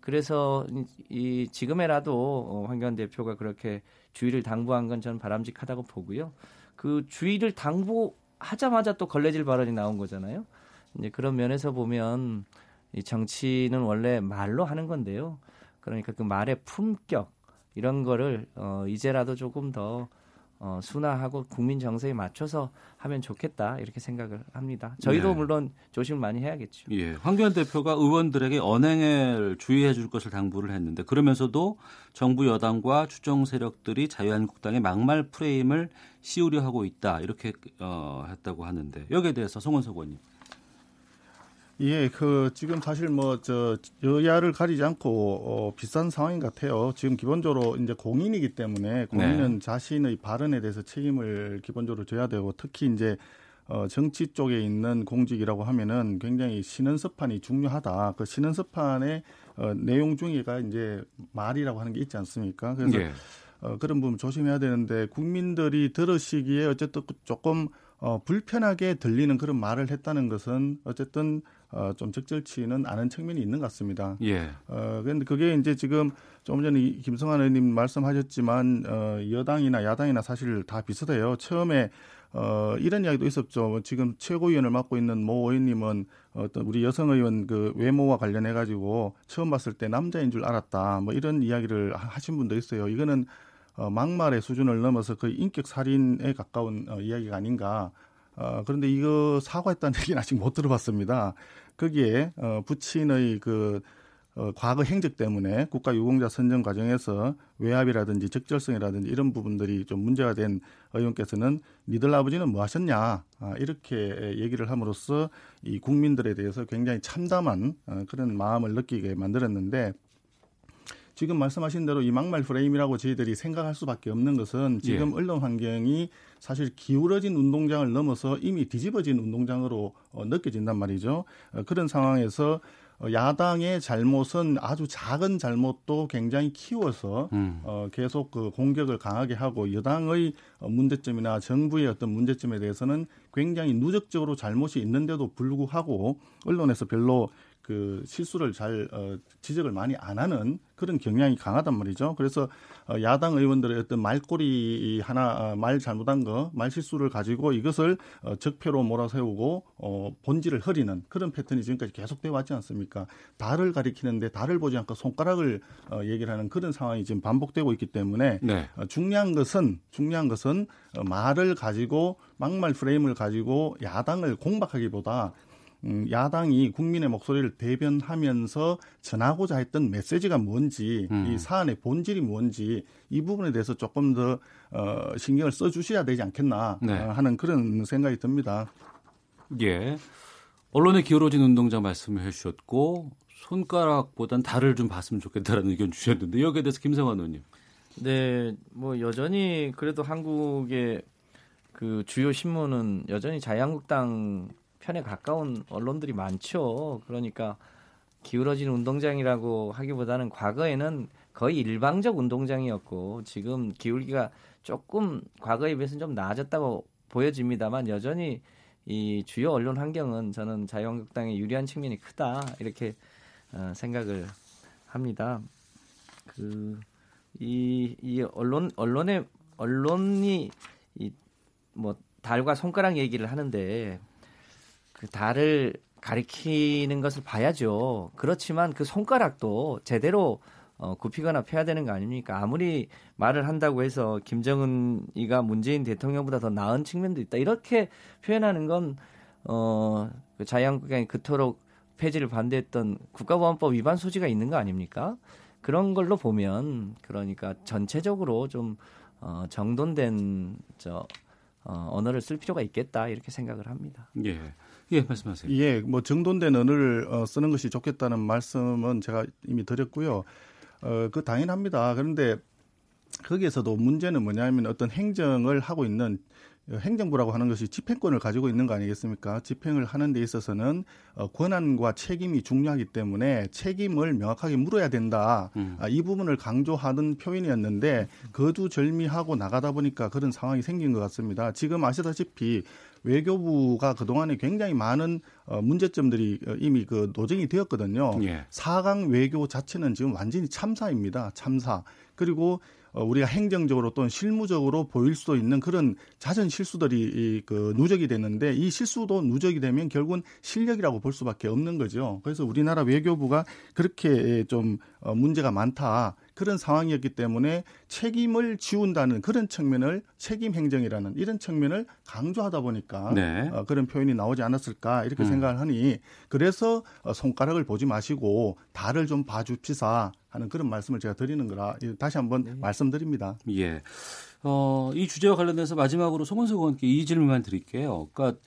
그래서 이 지금에라도 어, 황교안 대표가 그렇게 주의를 당부한 건 저는 바람직하다고 보고요. 그 주의를 당부하자마자 또 걸레질 발언이 나온 거잖아요. 이제 그런 면에서 보면 이 정치는 원래 말로 하는 건데요. 그러니까 그 말의 품격 이런 거를 어 이제라도 조금 더 어, 순화하고 국민 정서에 맞춰서 하면 좋겠다 이렇게 생각을 합니다. 저희도 네. 물론 조심을 많이 해야겠죠. 예, 황교안 대표가 의원들에게 언행을 주의해 줄 것을 당부를 했는데 그러면서도 정부 여당과 추정 세력들이 자유한국당의 막말 프레임을 씌우려 하고 있다 이렇게 어, 했다고 하는데 여기에 대해서 송원석 의원님. 예, 그 지금 사실 뭐 저 여야를 가리지 않고 어, 비싼 상황인 것 같아요. 지금 기본적으로 이제 공인이기 때문에 공인은 자신의 발언에 대해서 책임을 기본적으로 져야 되고 특히 이제 어, 정치 쪽에 있는 공직이라고 하면은 굉장히 신원서판이 중요하다. 그 신원서판의 어, 내용 중에가 이제 말이라고 하는 게 있지 않습니까? 그래서 예. 어, 그런 부분 조심해야 되는데 국민들이 들으시기에 어쨌든 조금 어, 불편하게 들리는 그런 말을 했다는 것은 어쨌든 어, 좀 적절치는 않은 측면이 있는 것 같습니다. 예. 어, 그런데 그게 이제 지금 조금 전에 이 김성환 의원님 말씀하셨지만 어, 여당이나 야당이나 사실 다 비슷해요. 처음에 어, 이런 이야기도 있었죠. 뭐 지금 최고위원을 맡고 있는 모 의원님은 어떤 우리 여성 의원 그 외모와 관련해 가지고 처음 봤을 때 남자인 줄 알았다. 뭐 이런 이야기를 하- 하신 분도 있어요. 이거는 어, 막말의 수준을 넘어서 거의 인격 살인에 가까운 어, 이야기가 아닌가. 어, 그런데 이거 사과했다는 얘기는 아직 못 들어봤습니다. 거기에 어, 부친의 그 어, 과거 행적 때문에 국가 유공자 선정 과정에서 외압이라든지 적절성이라든지 이런 부분들이 좀 문제가 된 의원께서는 니들 아버지는 뭐 하셨냐? 아, 이렇게 얘기를 함으로써 이 국민들에 대해서 굉장히 참담한 어, 그런 마음을 느끼게 만들었는데 지금 말씀하신 대로 이 막말 프레임이라고 저희들이 생각할 수밖에 없는 것은 지금 예. 언론 환경이 사실 기울어진 운동장을 넘어서 이미 뒤집어진 운동장으로 어, 느껴진단 말이죠. 어, 그런 상황에서 어, 야당의 잘못은 아주 작은 잘못도 굉장히 키워서 음. 어, 계속 그 공격을 강하게 하고 여당의 어, 문제점이나 정부의 어떤 문제점에 대해서는 굉장히 누적적으로 잘못이 있는데도 불구하고 언론에서 별로 그 실수를 잘 어, 지적을 많이 안 하는 그런 경향이 강하단 말이죠. 그래서 어, 야당 의원들의 어떤 말꼬리 하나 어, 말 잘못한 거, 말 실수를 가지고 이것을 어, 적폐로 몰아세우고 어, 본질을 흐리는 그런 패턴이 지금까지 계속돼 왔지 않습니까? 달을 가리키는데 달을 보지 않고 손가락을 어, 얘기를 하는 그런 상황이 지금 반복되고 있기 때문에 네. 어, 중요한 것은 중요한 것은 어, 말을 가지고 막말 프레임을 가지고 야당을 공박하기보다 음, 야당이 국민의 목소리를 대변하면서 전하고자 했던 메시지가 뭔지 음. 이 사안의 본질이 뭔지 이 부분에 대해서 조금 더 어, 신경을 써주셔야 되지 않겠나 네. 어, 하는 그런 생각이 듭니다. 예. 언론에 기울어진 운동장 말씀을 해주셨고 손가락보단 달을 좀 봤으면 좋겠다라는 의견 주셨는데 여기에 대해서 김성환 의원님. 네, 뭐 여전히 그래도 한국의 그 주요 신문은 여전히 자유한국당 편에 가까운 언론들이 많죠. 그러니까 기울어진 운동장이라고 하기보다는 과거에는 거의 일방적 운동장이었고 지금 기울기가 조금 과거에 비해서는 좀 나아졌다고 보여집니다만 여전히 이 주요 언론 환경은 저는 자유한국당에 유리한 측면이 크다 이렇게 어, 생각을 합니다. 그 이, 이 언론 언론의 언론이 이 뭐 달과 손가락 얘기를 하는데 그 달을 가리키는 것을 봐야죠. 그렇지만 그 손가락도 제대로 어, 굽히거나 펴야 되는 거 아닙니까? 아무리 말을 한다고 해서 김정은이가 문재인 대통령보다 더 나은 측면도 있다. 이렇게 표현하는 건 어, 그 자유한국당이 그토록 폐지를 반대했던 국가보안법 위반 소지가 있는 거 아닙니까? 그런 걸로 보면 그러니까 전체적으로 좀 어, 정돈된 저 어, 언어를 쓸 필요가 있겠다 이렇게 생각을 합니다. 예. 예, 말씀하세요. 예, 뭐 정돈된 언어를 어, 쓰는 것이 좋겠다는 말씀은 제가 이미 드렸고요. 어, 그 당연합니다. 그런데 거기에서도 문제는 뭐냐면 어떤 행정을 하고 있는 어, 행정부라고 하는 것이 집행권을 가지고 있는 거 아니겠습니까? 집행을 하는 데 있어서는 어, 권한과 책임이 중요하기 때문에 책임을 명확하게 물어야 된다. 음. 아, 이 부분을 강조하는 표현이었는데 거두절미하고 나가다 보니까 그런 상황이 생긴 것 같습니다. 지금 아시다시피 외교부가 그동안에 굉장히 많은 어, 문제점들이 어, 이미 그 노정이 되었거든요. 예. 사강 외교 자체는 지금 완전히 참사입니다. 참사. 그리고 어, 우리가 행정적으로 또는 실무적으로 보일 수도 있는 그런 잦은 실수들이 이, 그 누적이 됐는데 이 실수도 누적이 되면 결국은 실력이라고 볼 수밖에 없는 거죠. 그래서 우리나라 외교부가 그렇게 좀 어, 문제가 많다. 그런 상황이었기 때문에 책임을 지운다는 그런 측면을 책임 행정이라는 이런 측면을 강조하다 보니까 네. 어, 그런 표현이 나오지 않았을까 이렇게 생각을 하니 그래서 어, 손가락을 보지 마시고 달을 좀 봐줍시사 하는 그런 말씀을 제가 드리는 거라 다시 한번 말씀드립니다. 예. 어, 이 주제와 관련해서 마지막으로 송원석 의원께 이 질문만 드릴게요. 그러니까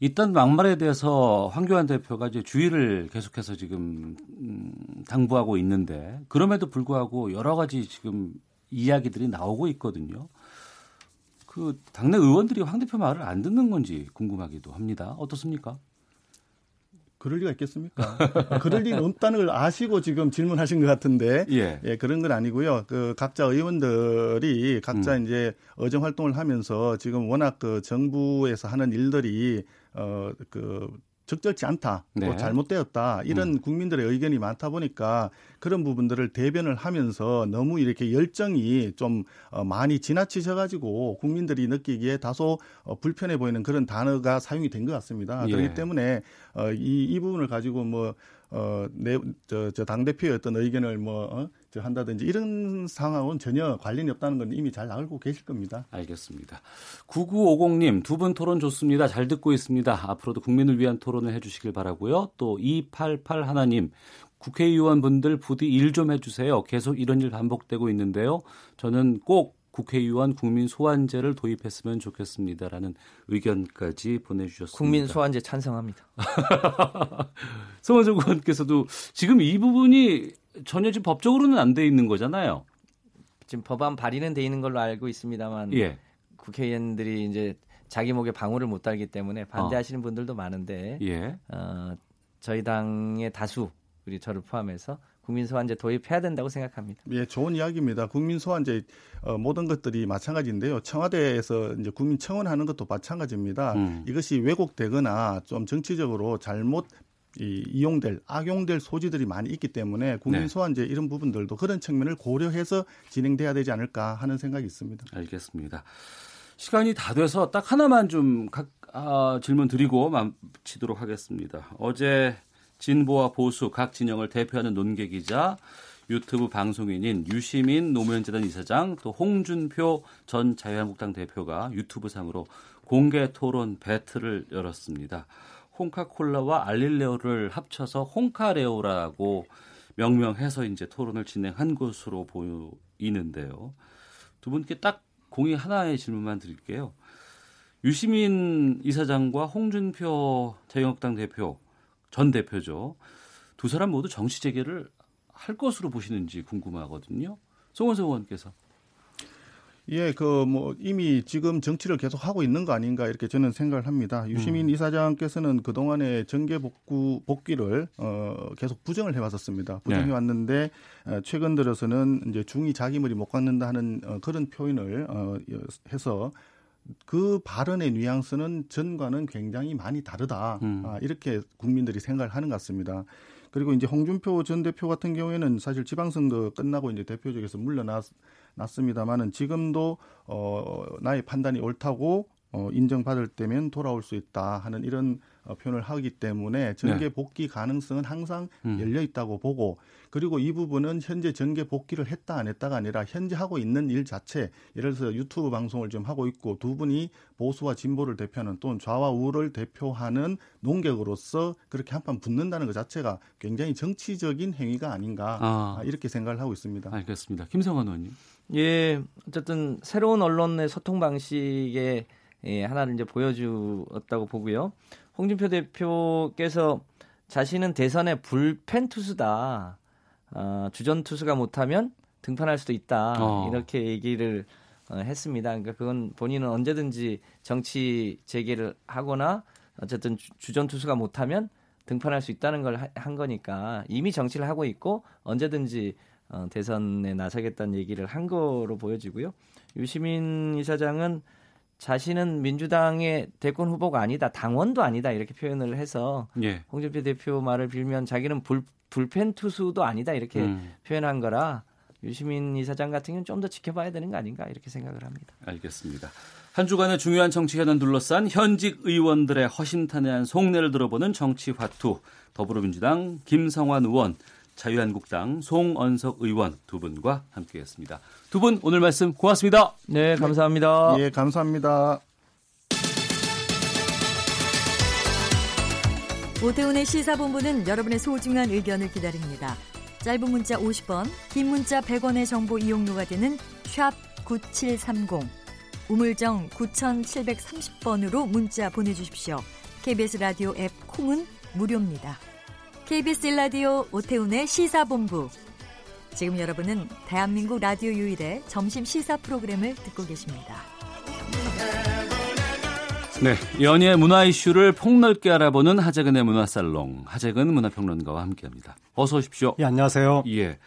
일단 막말에 대해서 황교안 대표가 이제 주의를 계속해서 지금 음, 당부하고 있는데 그럼에도 불구하고 여러 가지 지금 이야기들이 나오고 있거든요. 그 당내 의원들이 황 대표 말을 안 듣는 건지 궁금하기도 합니다. 어떻습니까? 그럴 리가 있겠습니까? 그럴 리는 없다는 걸 아시고 지금 질문하신 것 같은데 예. 예, 그런 건 아니고요. 그 각자 의원들이 각자 음. 이제 의정 활동을 하면서 지금 워낙 그 정부에서 하는 일들이 어그 적절치 않다, 또 네. 잘못되었다 이런 국민들의 의견이 많다 보니까 그런 부분들을 대변을 하면서 너무 이렇게 열정이 좀 어, 많이 지나치셔가지고 국민들이 느끼기에 다소 어, 불편해 보이는 그런 단어가 사용이 된 것 같습니다. 예. 그렇기 때문에 어, 이, 이 부분을 가지고 뭐 어, 내, 저, 저, 당대표의 어떤 의견을 뭐, 어, 저 한다든지 이런 상황은 전혀 관련이 없다는 건 이미 잘 알고 계실 겁니다. 알겠습니다. 9950님, 두 분 토론 좋습니다. 잘 듣고 있습니다. 앞으로도 국민을 위한 토론을 해주시길 바라고요. 또 288 하나님, 국회의원분들 부디 일 좀 해주세요. 계속 이런 일 반복되고 있는데요. 저는 꼭 국회의원 국민 소환제를 도입했으면 좋겠습니다라는 의견까지 보내주셨습니다. 국민 소환제 찬성합니다. 성원석 의원께서도 지금 이 부분이 전혀 지금 법적으로는 안 돼 있는 거잖아요. 지금 법안 발의는 돼 있는 걸로 알고 있습니다만 예. 국회의원들이 이제 자기 목에 방울을 못 달기 때문에 반대하시는 분들도 많은데 예. 어, 저희 당의 다수 우리 저를 포함해서 국민 소환제 도입해야 된다고 생각합니다. 예, 좋은 이야기입니다. 국민 소환제 어, 모든 것들이 마찬가지인데요. 청와대에서 이제 국민 청원하는 것도 마찬가지입니다. 음. 이것이 왜곡되거나 좀 정치적으로 잘못 이, 이용될 악용될 소지들이 많이 있기 때문에 국민 네. 소환제 이런 부분들도 그런 측면을 고려해서 진행돼야 되지 않을까 하는 생각이 있습니다. 알겠습니다. 시간이 다 돼서 딱 하나만 좀 각, 아, 질문 드리고 마치도록 하겠습니다. 어제 진보와 보수 각 진영을 대표하는 논계 기자, 유튜브 방송인인 유시민 노무현재단 이사장, 또 홍준표 전 자유한국당 대표가 유튜브 상으로 공개 토론 배틀을 열었습니다. 홍카콜라와 알릴레오를 합쳐서 홍카레오라고 명명해서 이제 토론을 진행한 것으로 보이는데요. 두 분께 딱 공이 하나의 질문만 드릴게요. 유시민 이사장과 홍준표 자유한국당 대표 전 대표죠. 두 사람 모두 정치 재개를 할 것으로 보시는지 궁금하거든요. 송원석 의원께서. 예, 그 뭐 이미 지금 정치를 계속 하고 있는 거 아닌가 이렇게 저는 생각을 합니다. 유시민 음. 이사장께서는 그 동안에 정계 복구 복귀를 어 계속 부정을 해왔었습니다. 부정해 네. 왔는데 어, 최근 들어서는 이제 중이 자기 머리 못 깎는다 하는 어, 그런 표현을 어 해서 그 발언의 뉘앙스는 전과는 굉장히 많이 다르다. 음. 아, 이렇게 국민들이 생각을 하는 것 같습니다. 그리고 이제 홍준표 전 대표 같은 경우에는 사실 지방선거 끝나고 이제 대표직에서 물러났 났습니다만은 지금도 어 나의 판단이 옳다고 어 인정받을 때면 돌아올 수 있다 하는 이런 어, 표현을 하기 때문에 정계 네. 복귀 가능성은 항상 음. 열려 있다고 보고 그리고 이 부분은 현재 정계 복귀를 했다 안 했다가 아니라 현재 하고 있는 일 자체 예를 들어서 유튜브 방송을 좀 하고 있고 두 분이 보수와 진보를 대표하는 또는 좌와 우를 대표하는 농객으로서 그렇게 한판 붙는다는 것 자체가 굉장히 정치적인 행위가 아닌가 아. 아, 이렇게 생각을 하고 있습니다. 알겠습니다. 김성환 의원님. 예, 어쨌든 새로운 언론의 소통 방식의 예, 하나를 이제 보여주었다고 보고요. 홍준표 대표께서 자신은 대선의 불펜 투수다. 어, 주전 투수가 못하면 등판할 수도 있다. 어. 이렇게 얘기를 어, 했습니다. 그러니까 그건 본인은 언제든지 정치 재개를 하거나 어쨌든 주- 주전 투수가 못하면 등판할 수 있다는 걸 한 거니까 이미 정치를 하고 있고 언제든지 어, 대선에 나서겠다는 얘기를 한 거로 보여지고요. 유시민 이사장은 자신은 민주당의 대권 후보가 아니다, 당원도 아니다 이렇게 표현을 해서 예. 홍준표 대표 말을 빌면 자기는 불, 불펜 투수도 아니다 이렇게 음, 표현한 거라 유시민 이사장 같은 경우는 좀 더 지켜봐야 되는 거 아닌가 이렇게 생각을 합니다. 알겠습니다. 한 주간의 중요한 정치 현안 둘러싼 현직 의원들의 허심탄회한 속내를 들어보는 정치 화투 더불어민주당 김성환 의원 자유한국당 송언석 의원 두 분과 함께했습니다. 두 분 오늘 말씀 고맙습니다. 네, 감사합니다. 예, 감사합니다. 오태훈의 시사본부는 여러분의 소중한 의견을 기다립니다. 짧은 문자 50원, 긴 문자 100원의 정보 이용료가 되는 샵 9730, 우물정 9730번으로 문자 보내주십시오. KBS 라디오 앱 콩은 무료입니다. KBS 라디오 오태훈의 시사본부. 지금 여러분은 대한민국 라디오 유일의 점심 시사 프로그램을 듣고 계십니다. 네, 연예 문화 이슈를 폭넓게 알아보는 하재근의 문화살롱, 하재근 문화평론가와 함께합니다. 어서 오십시오. 예, 안녕하세요. 예.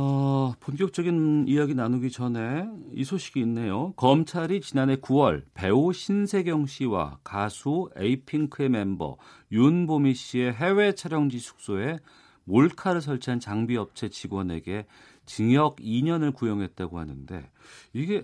어, 본격적인 이야기 나누기 전에 이 소식이 있네요. 검찰이 지난해 9월 배우 신세경 씨와 가수 에이핑크의 멤버 윤보미 씨의 해외 촬영지 숙소에 몰카를 설치한 장비업체 직원에게 징역 2년을 구형했다고 하는데 이게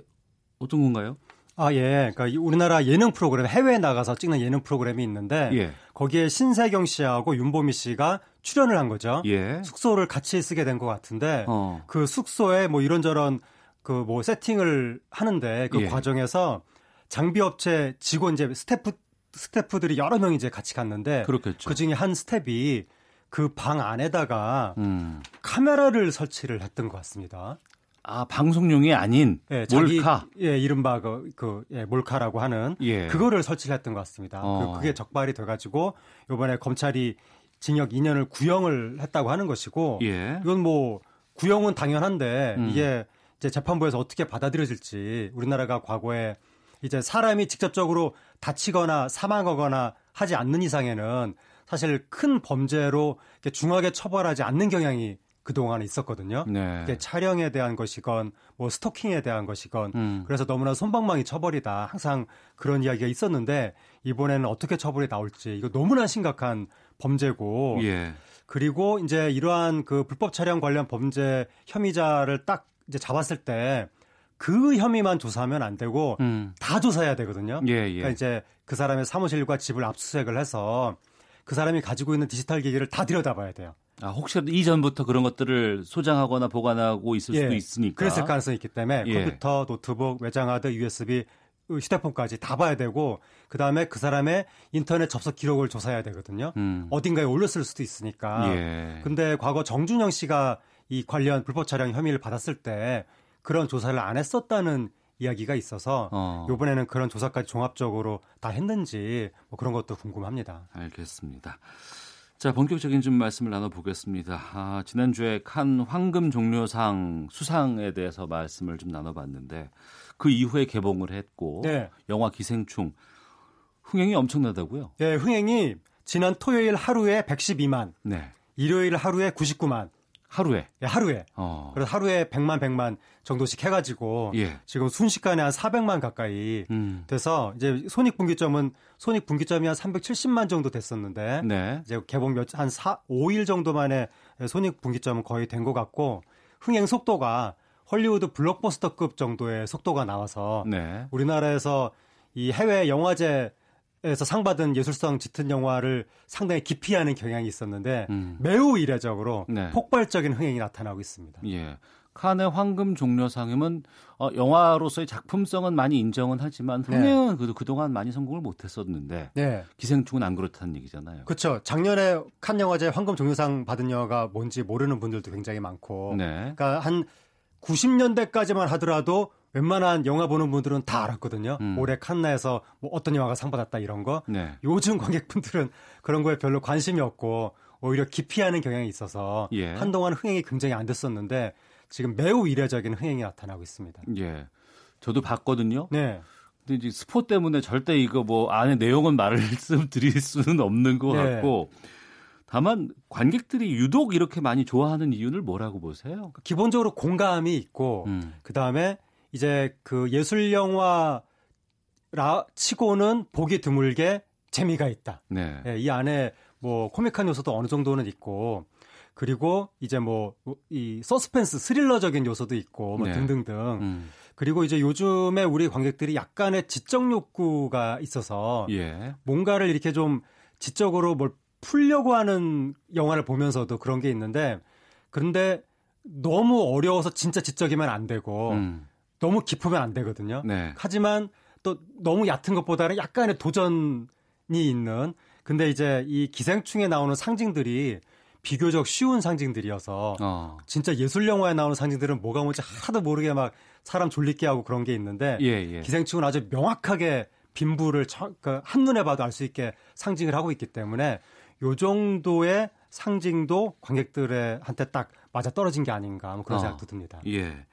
어떤 건가요? 아, 예. 그러니까 우리나라 예능 프로그램 해외에 나가서 찍는 예능 프로그램이 있는데 예. 거기에 신세경 씨하고 윤보미 씨가 출연을 한 거죠. 예. 숙소를 같이 쓰게 된 것 같은데 어. 그 숙소에 뭐 이런저런 그 뭐 세팅을 하는데 그 예. 과정에서 장비 업체 직원 이제 스태프 스태프들이 여러 명이 이제 같이 갔는데 그렇겠죠. 그 중에 한 스텝이 그 방 안에다가 음. 카메라를 설치를 했던 것 같습니다. 아, 방송용이 아닌 예, 자기, 몰카. 예, 이른바 그, 그 예, 몰카라고 하는 예. 그거를 설치를 했던 것 같습니다. 어. 그, 그게 적발이 돼가지고 이번에 검찰이 징역 2년을 구형을 했다고 하는 것이고 예. 이건 뭐 구형은 당연한데 음. 이게 이제 재판부에서 어떻게 받아들여질지 우리나라가 과거에 이제 사람이 직접적으로 다치거나 사망하거나 하지 않는 이상에는 사실 큰 범죄로 이렇게 중하게 처벌하지 않는 경향이 그동안 있었거든요. 네. 이게 촬영에 대한 것이건 뭐 스토킹에 대한 것이건 음. 그래서 너무나 손방망이 처벌이다. 항상 그런 이야기가 있었는데 이번에는 어떻게 처벌이 나올지 이거 너무나 심각한 범죄고 예. 그리고 이제 이러한 그 불법 촬영 관련 범죄 혐의자를 딱 이제 잡았을 때 그 혐의만 조사하면 안 되고 음. 다 조사해야 되거든요. 예, 예. 그러니까 이제 그 사람의 사무실과 집을 압수수색을 해서 그 사람이 가지고 있는 디지털 기기를 다 들여다봐야 돼요. 아, 혹시라도 이전부터 그런 것들을 소장하거나 보관하고 있을 수도 예, 있으니까. 그랬을 가능성이 있기 때문에 예. 컴퓨터, 노트북, 외장하드, USB, 휴대폰까지 다 봐야 되고 그 다음에 그 사람의 인터넷 접속 기록을 조사해야 되거든요. 음. 어딘가에 올렸을 수도 있으니까. 예. 근데 과거 정준영 씨가 이 관련 불법 촬영 혐의를 받았을 때 그런 조사를 안 했었다는 이야기가 있어서 어. 이번에는 그런 조사까지 종합적으로 다 했는지 뭐 그런 것도 궁금합니다. 알겠습니다. 자, 본격적인 좀 말씀을 나눠보겠습니다. 아, 지난주에 칸 황금 종려상 수상에 대해서 말씀을 좀 나눠봤는데 그 이후에 개봉을 했고 네. 영화 기생충 흥행이 엄청나다고요? 예, 흥행이 지난 토요일 하루에 112만, 네. 일요일 하루에 99만, 하루에. 예, 하루에. 어. 그래서 하루에 100만 100만 정도씩 해가지고 예. 지금 순식간에 한 400만 가까이 음. 돼서 이제 손익분기점은 손익분기점이 한 370만 정도 됐었는데 네. 이제 개봉 몇한 4, 5일 정도 만에 손익분기점은 거의 된 것 같고 흥행 속도가 헐리우드 블록버스터급 정도의 속도가 나와서 네. 우리나라에서 이 해외 영화제 에서 상 받은 예술성 짙은 영화를 상당히 기피하는 경향이 있었는데 음. 매우 이례적으로 네. 폭발적인 흥행이 나타나고 있습니다. 예. 칸의 황금 종려상임은 어, 영화로서의 작품성은 많이 인정은 하지만 네. 흥행은 그래도 그동안 많이 성공을 못했었는데 네. 기생충은 안 그렇다는 얘기잖아요. 그렇죠. 작년에 칸 영화제 황금 종려상 받은 영화가 뭔지 모르는 분들도 굉장히 많고. 네. 그러니까 한 90년대까지만 하더라도 웬만한 영화 보는 분들은 다 알았거든요. 음. 올해 칸나에서 뭐 어떤 영화가 상 받았다 이런 거. 네. 요즘 관객분들은 그런 거에 별로 관심이 없고 오히려 기피하는 경향이 있어서 예. 한동안 흥행이 굉장히 안 됐었는데 지금 매우 이례적인 흥행이 나타나고 있습니다. 예. 저도 봤거든요. 네. 근데 이제 스포 때문에 절대 이거 뭐 안에 내용은 말씀드릴 수는 없는 것 네. 같고 다만 관객들이 유독 이렇게 많이 좋아하는 이유를 뭐라고 보세요? 기본적으로 공감이 있고 음. 그 다음에 이제 그 예술 영화라 치고는 보기 드물게 재미가 있다. 네. 예, 이 안에 뭐 코믹한 요소도 어느 정도는 있고 그리고 이제 뭐 이 서스펜스 스릴러적인 요소도 있고 뭐 네. 등등등. 음. 그리고 이제 요즘에 우리 관객들이 약간의 지적 욕구가 있어서 예. 뭔가를 이렇게 좀 지적으로 뭘 풀려고 하는 영화를 보면서도 그런 게 있는데 그런데 너무 어려워서 진짜 지적이면 안 되고 음. 너무 깊으면 안 되거든요. 네. 하지만 또 너무 얕은 것보다는 약간의 도전이 있는 근데 이제 이 기생충에 나오는 상징들이 비교적 쉬운 상징들이어서 어. 진짜 예술 영화에 나오는 상징들은 뭐가 뭔지 하나도 모르게 막 사람 졸리게 하고 그런 게 있는데 예, 예. 기생충은 아주 명확하게 빈부를 그 한눈에 봐도 알 수 있게 상징을 하고 있기 때문에 요 정도의 상징도 관객들의 한테 딱 맞아 떨어진 게 아닌가 뭐 그런 어. 생각도 듭니다. 예.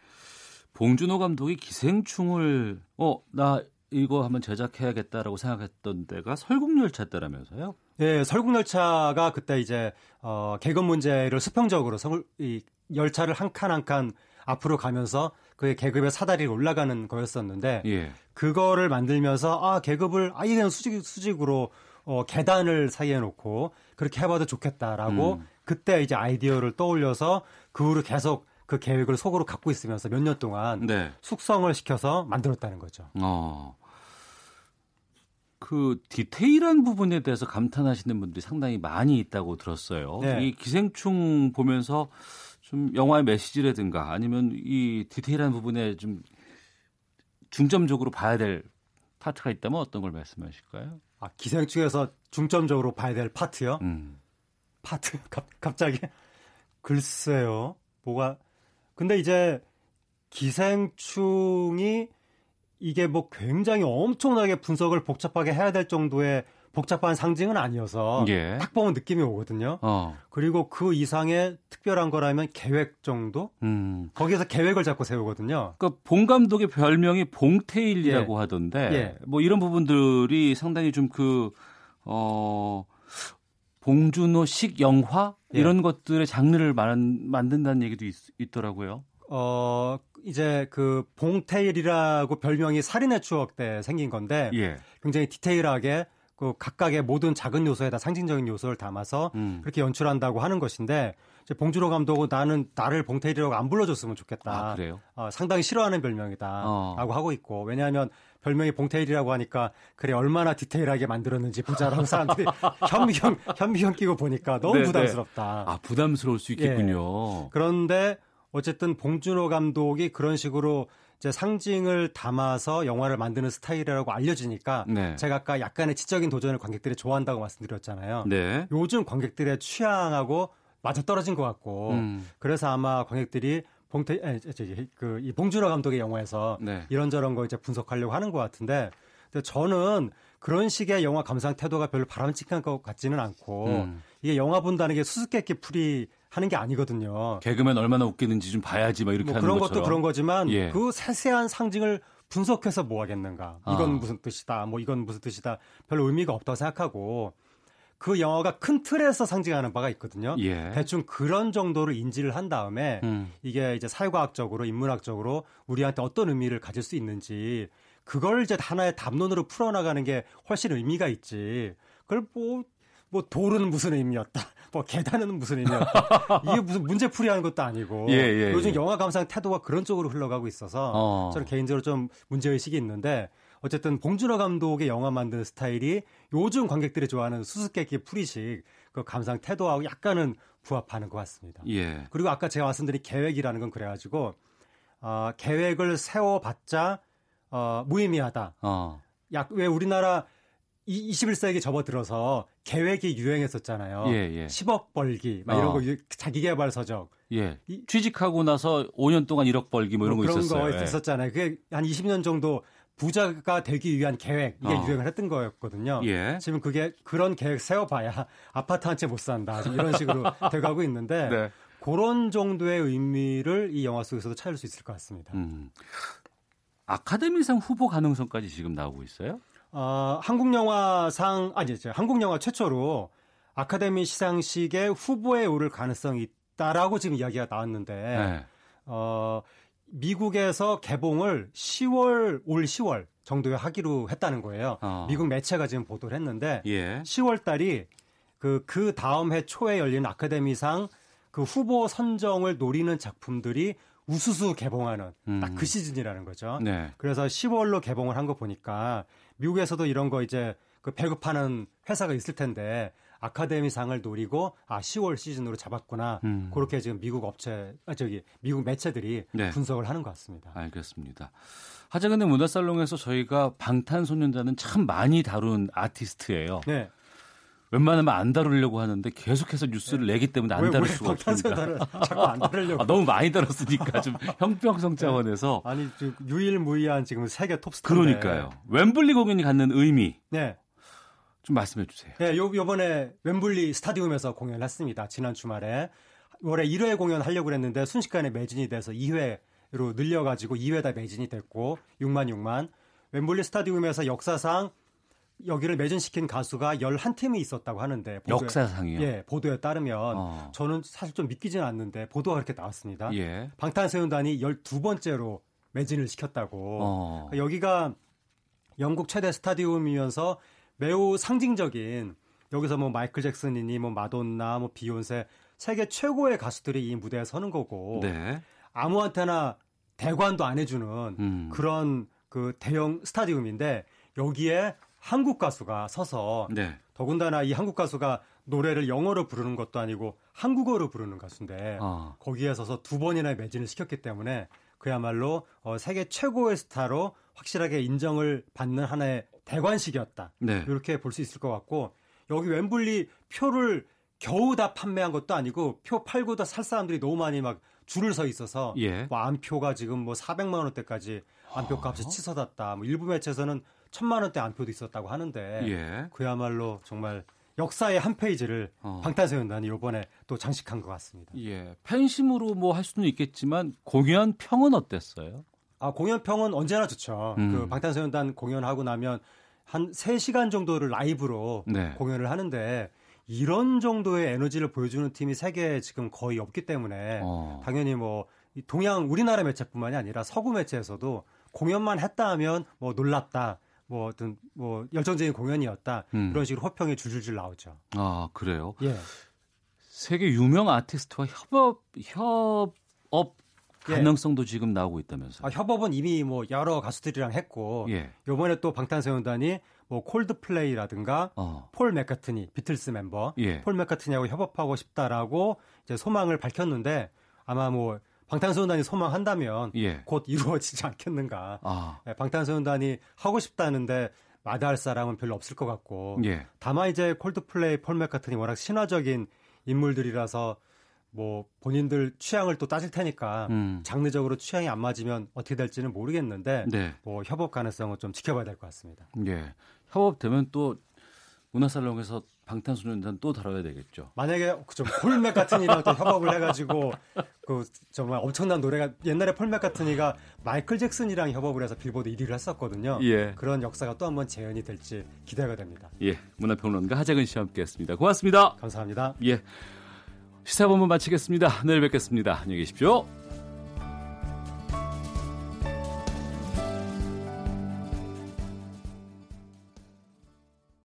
봉준호 감독이 기생충을 어 나 이거 한번 제작해야겠다라고 생각했던 데가 설국열차 때라면서요? 네, 설국열차가 그때 이제 어 개건 문제를 수평적으로 서울 이 열차를 한 칸 한 칸 앞으로 가면서 그의 계급의 사다리가 올라가는 거였었는데 예. 그거를 만들면서 아 계급을 아예 그냥 수직 수직으로 어 계단을 사이에 놓고 그렇게 해봐도 좋겠다라고 음. 그때 이제 아이디어를 떠올려서 그 후로 계속 그 계획을 속으로 갖고 있으면서 몇 년 동안 네. 숙성을 시켜서 만들었다는 거죠. 어. 그 디테일한 부분에 대해서 감탄하시는 분들이 상당히 많이 있다고 들었어요. 네. 이 기생충 보면서 좀 영화의 메시지라든가 아니면 이 디테일한 부분에 좀 중점적으로 봐야 될 파트가 있다면 어떤 걸 말씀하실까요? 아, 기생충에서 중점적으로 봐야 될 파트요? 음. 파트 갑, 갑자기 글쎄요. 뭐가 근데 이제 기생충이 이게 뭐 굉장히 엄청나게 분석을 복잡하게 해야 될 정도의 복잡한 상징은 아니어서 예. 딱 보면 느낌이 오거든요. 어. 그리고 그 이상의 특별한 거라면 계획 정도? 음. 거기에서 계획을 잡고 세우거든요. 그러니까 봉 감독의 별명이 봉테일이라고 예. 하던데 예. 뭐 이런 부분들이 상당히 좀그 어. 봉준호식 영화 예. 이런 것들의 장르를 만, 만든다는 얘기도 있, 더라고요 어, 이제 그 봉테일이라고 별명이 살인의 추억 때 생긴 건데 예. 굉장히 디테일하게 그 각각의 모든 작은 요소에다 상징적인 요소를 담아서 음. 그렇게 연출한다고 하는 것인데 이제 봉준호 감독은 나는 나를 봉테일이라고 안 불러줬으면 좋겠다. 아, 그래요? 어, 상당히 싫어하는 별명이다라고 어. 하고 있고 왜냐하면 별명이 봉테일이라고 하니까 그래 얼마나 디테일하게 만들었는지 보자라고 사람들이 현미경 현미경 끼고 보니까 너무 네, 네. 부담스럽다. 아 부담스러울 수 있겠군요. 예. 그런데 어쨌든 봉준호 감독이 그런 식으로 이제 상징을 담아서 영화를 만드는 스타일이라고 알려지니까 네. 제가 아까 약간의 지적인 도전을 관객들이 좋아한다고 말씀드렸잖아요. 네. 요즘 관객들의 취향하고 맞아 떨어진 것 같고 음. 그래서 아마 관객들이 봉태 그이 봉준호 감독의 영화에서 네. 이런저런 거 이제 분석하려고 하는 것 같은데 근데 저는 그런 식의 영화 감상 태도가 별로 바람직한 것 같지는 않고 음. 이게 영화 본다는 게 수수께끼 풀이 하는 게 아니거든요. 개그맨 얼마나 웃기는지 좀 봐야지 막 이렇게 뭐 하는 그런 것처럼. 것도 그런 거지만 예. 그 세세한 상징을 분석해서 뭐 하겠는가. 이건 아. 무슨 뜻이다. 뭐 이건 무슨 뜻이다. 별로 의미가 없다고 생각하고 그 영화가 큰 틀에서 상징하는 바가 있거든요. 예. 대충 그런 정도를 인지를 한 다음에 음. 이게 이제 사회과학적으로 인문학적으로 우리한테 어떤 의미를 가질 수 있는지 그걸 이제 하나의 담론으로 풀어나가는 게 훨씬 의미가 있지. 그걸 뭐뭐 돌은 무슨 의미였다. 뭐 계단은 무슨 의미였다. 이게 무슨 문제풀이 하는 것도 아니고 예, 예, 요즘 예. 영화 감상 태도가 그런 쪽으로 흘러가고 있어서 어. 저는 개인적으로 좀 문제의식이 있는데 어쨌든 봉준호 감독의 영화 만드는 스타일이 요즘 관객들이 좋아하는 수수께끼 풀이식 그 감상 태도하고 약간은 부합하는 것 같습니다. 예. 그리고 아까 제가 말씀드린 계획이라는 건 그래가지고 어, 계획을 세워봤자 어, 무의미하다. 어. 약왜 우리나라 이 21세기 접어들어서 계획이 유행했었잖아요. 예, 예. 10억 벌기, 막 이런 어. 거 자기 개발 서적. 예. 이, 취직하고 나서 5년 동안 1억 벌기 뭐 이런 뭐 거 그런 있었어요. 그런 거 있었잖아요. 그게 한 20년 정도 부자가 되기 위한 계획 이게 어. 유행을 했던 거였거든요. 예. 지금 그게 그런 계획 세워봐야 아파트 한 채 못 산다 이런 식으로 돼가고 있는데 네. 그런 정도의 의미를 이 영화 속에서도 찾을 수 있을 것 같습니다. 음. 아카데미상 후보 가능성까지 지금 나오고 있어요? 어, 한국 영화상 아니 한국 영화 최초로 아카데미 시상식에 후보에 오를 가능성이 있다라고 지금 이야기가 나왔는데 네. 어, 미국에서 개봉을 10월 올 10월 정도에 하기로 했다는 거예요. 어. 미국 매체가 지금 보도를 했는데 예. 10월 달이 그, 그 다음 해 초에 열리는 아카데미상 그 후보 선정을 노리는 작품들이 우수수 개봉하는 음. 딱그 시즌이라는 거죠. 네. 그래서 10월로 개봉을 한 거 보니까 미국에서도 이런 거 이제 그 배급하는 회사가 있을 텐데 아카데미상을 노리고 아 10월 시즌으로 잡았구나. 음. 그렇게 지금 미국 업체 아 저기 미국 매체들이 네. 분석을 하는 것 같습니다. 알겠습니다. 하재근의 문화살롱에서 저희가 방탄소년단은 참 많이 다룬 아티스트예요. 네. 웬만하면 안 다루려고 하는데 계속해서 뉴스를 네. 내기 때문에 안 왜, 다룰 수가 없습니다. 자꾸 안 다루려고. 아, 너무 많이 다뤘으니까 좀 형평성 차원에서. 네. 아니 유일무이한 지금 세계 톱스타. 그러니까요. 웸블리 공연이 갖는 의미. 네. 좀 말씀해 주세요. 네, 요, 요번에 웸블리 스타디움에서 공연을 했습니다. 지난 주말에. 올해 1회 공연 하려고 그랬는데 순식간에 매진이 돼서 2회로 늘려가지고 2회 다 매진이 됐고 6만 6만. 웸블리 스타디움에서 역사상 여기를 매진시킨 가수가 11팀이 있었다고 하는데 보도에, 역사상이요? 예, 보도에 따르면 어. 저는 사실 좀 믿기지는 않는데 보도가 그렇게 나왔습니다. 예. 방탄소년단이 12번째로 매진을 시켰다고. 어. 그러니까 여기가 영국 최대 스타디움이면서 매우 상징적인 여기서 뭐 마이클 잭슨이니 뭐 마돈나 뭐 비욘세 세계 최고의 가수들이 이 무대에 서는 거고 네. 아무한테나 대관도 안 해주는 음. 그런 그 대형 스타디움인데 여기에 한국 가수가 서서 네. 더군다나 이 한국 가수가 노래를 영어로 부르는 것도 아니고 한국어로 부르는 가수인데 어. 거기에 서서 두 번이나 매진을 시켰기 때문에 그야말로 어, 세계 최고의 스타로 확실하게 인정을 받는 하나의 대관식이었다. 네. 이렇게 볼 수 있을 것 같고 여기 웸블리 표를 겨우 다 판매한 것도 아니고 표 팔고 다 살 사람들이 너무 많이 막 줄을 서 있어서 예. 뭐 안표가 지금 뭐 400만 원대까지 안표 값이 어. 치솟았다. 뭐 일부 매체에서는 천만 원대 안표도 있었다고 하는데 예. 그야말로 정말 역사의 한 페이지를 어. 방탄소년단이 이번에 또 장식한 것 같습니다. 예, 팬심으로 뭐 할 수는 있겠지만 공연 평은 어땠어요? 아 공연 평은 언제나 좋죠. 음. 그 방탄소년단 공연하고 나면 한 3시간 정도를 라이브로 네. 공연을 하는데 이런 정도의 에너지를 보여주는 팀이 세계에 지금 거의 없기 때문에 어. 당연히 뭐 동양 우리나라 매체뿐만이 아니라 서구 매체에서도 공연만 했다 하면 뭐 놀랍다. 뭐 어떤 뭐 열정적인 공연이었다 음. 그런 식으로 호평이 줄줄줄 나오죠. 아 그래요? 예. 세계 유명 아티스트와 협업 협업 예. 가능성도 예. 지금 나오고 있다면서요? 아, 협업은 이미 뭐 여러 가수들이랑 했고 예. 이번에 또 방탄소년단이 뭐 콜드플레이라든가 어. 폴 맥카트니 비틀스 멤버 예. 폴 맥카트니하고 협업하고 싶다라고 이제 소망을 밝혔는데 아마 뭐 방탄소년단이 소망한다면 예. 곧 이루어지지 않겠는가. 아. 네, 방탄소년단이 하고 싶다는데 마다할 사람은 별로 없을 것 같고. 예. 다만 이제 콜드플레이, 폴 맥카트니 워낙 신화적인 인물들이라서 뭐 본인들 취향을 또 따질 테니까 음. 장르적으로 취향이 안 맞으면 어떻게 될지는 모르겠는데 네. 뭐 협업 가능성은 좀 지켜봐야 될 것 같습니다. 예. 협업되면 또 문화살롱에서 방탄소년단 또 다뤄야 되겠죠. 만약에 좀 폴맥 같은 이랑 또 협업을 해가지고 그 정말 엄청난 노래가 옛날에 폴맥 같은 이가 마이클 잭슨이랑 협업을 해서 빌보드 1위를 했었거든요. 예. 그런 역사가 또 한번 재현이 될지 기대가 됩니다. 예, 문화평론가 하재근 씨와 함께했습니다. 고맙습니다. 감사합니다. 예, 시사본부 마치겠습니다. 내일 뵙겠습니다. 안녕히 계십시오.